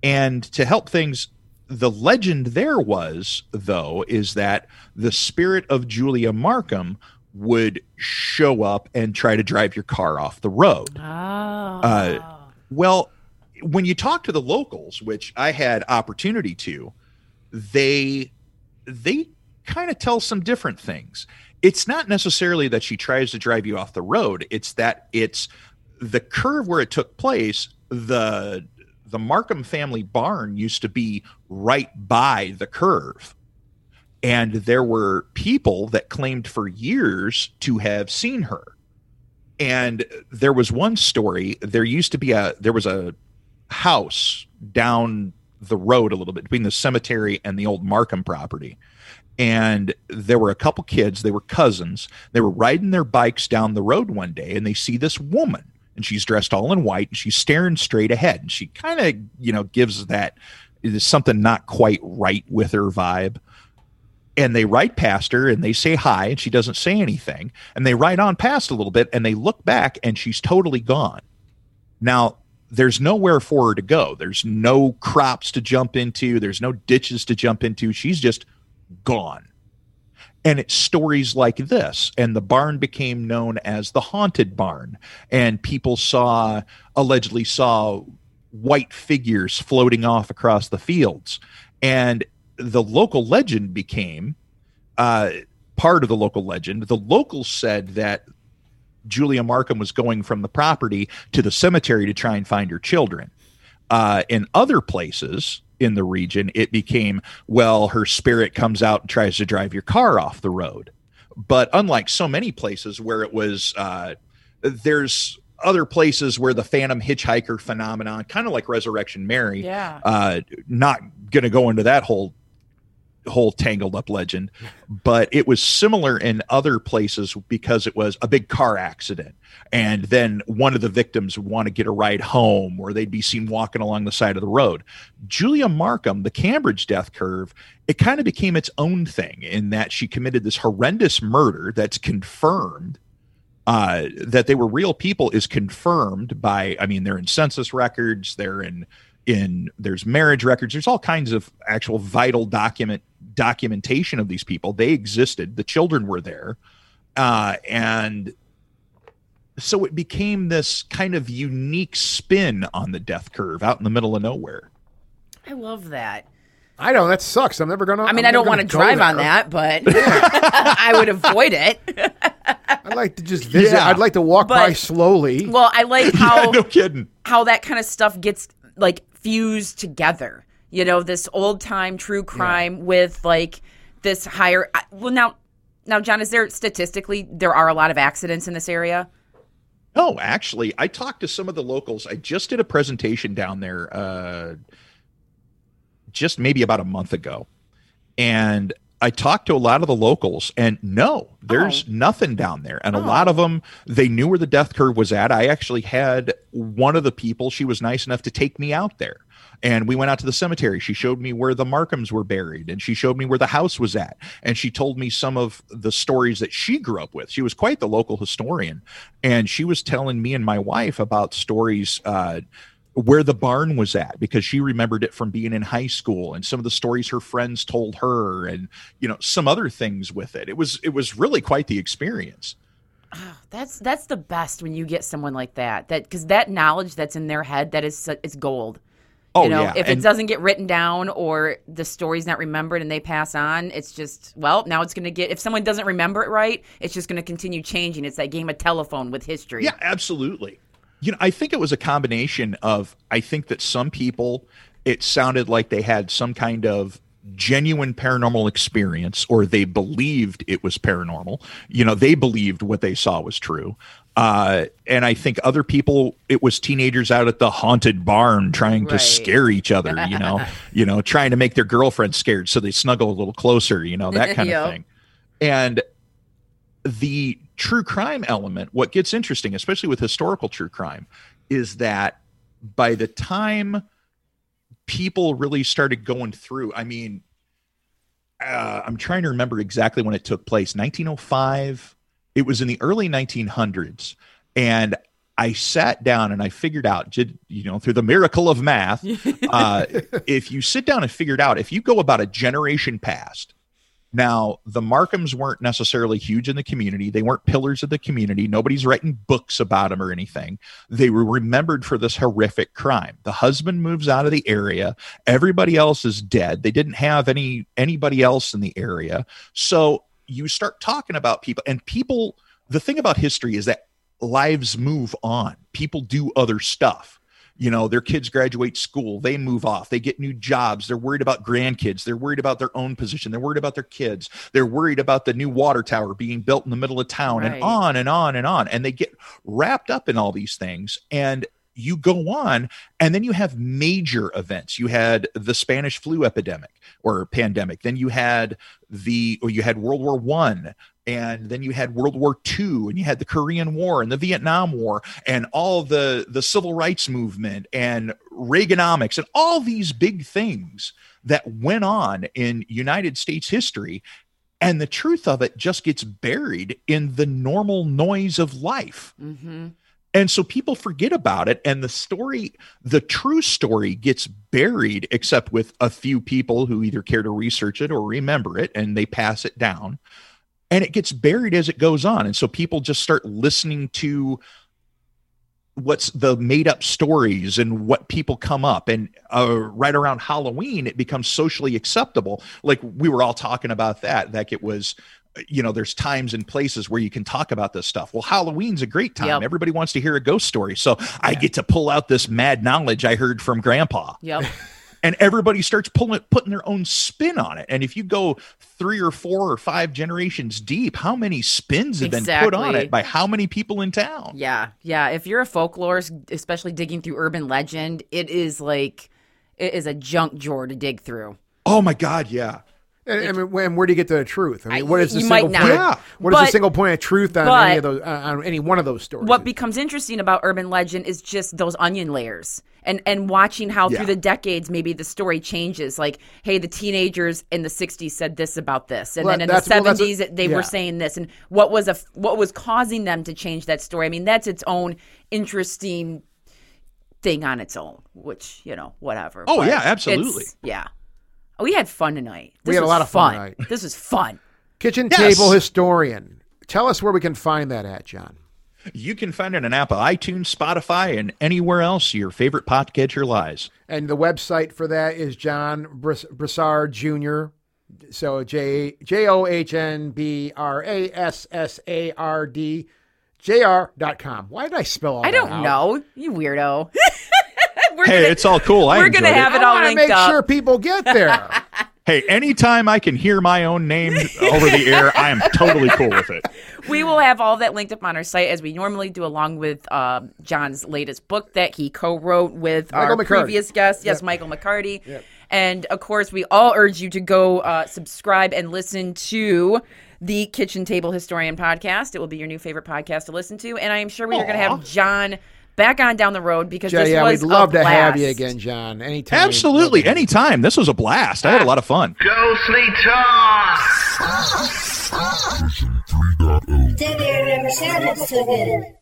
And to help things, the legend there was, though, is that the spirit of Julia Markham would show up and try to drive your car off the road. Oh. Uh, Well, when you talk to the locals, which I had opportunity to, they they kind of tell some different things. It's not necessarily that she tries to drive you off the road. It's that it's the curve where it took place. The the Markham family barn used to be right by the curve. And there were people that claimed for years to have seen her and there was one story there used to be a there was a house down the road a little bit between the cemetery and the old markham property. And there were a couple kids they were cousins they were riding their bikes down the road one day and they see this woman and she's dressed all in white and she's staring straight ahead and she kind of you know gives that something not quite right with her vibe. And they ride past her and they say hi and she doesn't say anything and they ride on past a little bit and they look back and she's totally gone. Now there's nowhere for her to go. There's no crops to jump into. There's no ditches to jump into. She's just gone. And it's stories like this. And the barn became known as the haunted barn. And people saw allegedly saw white figures floating off across the fields. And the local legend became uh, part of the local legend. The locals said that julia markham was going from the property to the cemetery to try and find her children uh, in other places in the region, it became, well, her spirit comes out and tries to drive your car off the road. But unlike so many places where it was, uh, there's other places where the phantom hitchhiker phenomenon, kind of like Resurrection Mary, Yeah. uh, not going to go into that whole whole tangled up legend but it was similar in other places because it was a big car accident. And then one of the victims would want to get a ride home or they'd be seen walking along the side of the road. Julia markham the cambridge death curve it kind of became its own thing in that she committed this horrendous murder that's confirmed uh, that they were real people is confirmed by i mean they're in census records they're in in there's marriage records there's all kinds of actual vital document documentation of these people they existed the children were there uh, and so it became this kind of unique spin on the death curve out in the middle of nowhere I love that. I know that sucks. I'm never gonna. I mean, I'm I don't want to gonna go drive on that, but I would avoid it. I'd like to just visit. Yeah. I'd like to walk by slowly. Well, I like how no kidding. how that kind of stuff gets like fused together. You know, this old time true crime with like this higher. Well, now, now, John, is there statistically there are a lot of accidents in this area? No, actually, I talked to some of the locals. I just did a presentation down there uh, just maybe about a month ago. And I talked to a lot of the locals, and no, there's Oh. nothing down there. And a lot of them, they knew where the death curve was at. I actually had one of the people, she was nice enough to take me out there. And we went out to the cemetery. She showed me where the Markhams were buried, and she showed me where the house was at. And she told me some of the stories that she grew up with. She was quite the local historian. And she was telling me and my wife about stories uh, where the barn was at because she remembered it from being in high school and some of the stories her friends told her and you know some other things with it it was it was really quite the experience Oh, That's that's the best when you get someone like that. That because that knowledge that's in their head that is it's gold. Oh you know, yeah if and- it doesn't get written down or the story's not remembered and they pass on, it's just well, now it's going to get if someone doesn't remember it right, it's just going to continue changing. It's that game of telephone with history. Yeah, absolutely. You know, I think it was a combination of I think that some people it sounded like they had some kind of genuine paranormal experience or they believed it was paranormal. You know, they believed what they saw was true. Uh, and I think other people, it was teenagers out at the haunted barn trying to scare each other, you know, you know, trying to make their girlfriend scared so they snuggle a little closer, you know, that kind Yep. of thing. And the true crime element, what gets interesting, especially with historical true crime, is that by the time people really started going through, I mean, uh, I'm trying to remember exactly when it took place 1905. It was in the early 1900s. And I sat down and I figured out, you know, through the miracle of math, uh, if you sit down and figure it out, if you go about a generation past, now, the Markhams weren't necessarily huge in the community. They weren't pillars of the community. Nobody's writing books about them or anything. They were remembered for this horrific crime. The husband moves out of the area. Everybody else is dead. They didn't have any anybody else in the area. So you start talking about people and people the thing about history is that lives move on. People do other stuff you know their kids graduate school they move off they get new jobs they're worried about grandkids they're worried about their own position they're worried about their kids they're worried about the new water tower being built in the middle of town Right. and on and on and on and they get wrapped up in all these things and you go on and then you have major events. You had the spanish flu epidemic or pandemic. Then you had the or you had world war one and then you had world war two and you had the korean war and the vietnam war and all the the civil rights movement and reaganomics and all these big things that went on in united states history. And the truth of it just gets buried in the normal noise of life. Mm-hmm. And so people forget about it. And the story, the true story gets buried, except with a few people who either care to research it or remember it and they pass it down. And it gets buried as it goes on. And so people just start listening to what's the made up stories and what people come up and uh, right around halloween it becomes socially acceptable like we were all talking about that like it was you know there's times and places where you can talk about this stuff. Well halloween's a great time. Yep. everybody wants to hear a ghost story. So i get to pull out this mad knowledge i heard from grandpa. Yep. and everybody starts pulling putting their own spin on it. And if you go three or four or five generations deep how many spins have been put on it by how many people in town? Yeah, yeah. If you're a folklorist, especially digging through urban legend, it is like it is a junk drawer to dig through. oh my god. Yeah I mean, where do you get the truth? I mean, I- what is the single point? Yeah. What is the single point of truth on but- any of those? On any one of those stories? What becomes interesting about urban legend is just those onion layers. And, and watching how Yeah. through the decades maybe the story changes like hey the teenagers in the 60s said this about this and Well, then in the that's- well, that's 70s they yeah. were saying this and what was a what was causing them to change that story i mean that's its own interesting thing on its own which you know whatever Oh, But yeah, absolutely. yeah we had fun tonight We had a lot of fun tonight. this was fun Kitchen Yes. table historian. Tell us where we can find that at, John. You can find it on Apple, iTunes, Spotify, and anywhere else your favorite podcatcher lies. And the website for that is John Bris- Brassard Jr. So J J O H N B R A S S A R D J R dot com. Why did I spell all I that don't out? know, you weirdo. we're Hey, gonna, it's all cool. I we're gonna have I it all want to linked make up. sure people get there. Hey, anytime I can hear my own name over the air, I am totally cool with it. We will have all that linked up on our site as we normally do, along with um, John's latest book that he co-wrote with Michael our McCarty. previous guest, yes, Yep. Michael McCarty. And of course, we all urge you to go uh, subscribe and listen to the Kitchen Table Historian podcast. It will be your new favorite podcast to listen to, and I am sure we are going to have John back on down the road because yeah, this yeah, was we'd love to have you again, John. Anytime. Absolutely, anytime. This was a blast. I had a lot of fun. Ghostly Talk. Version 3.0.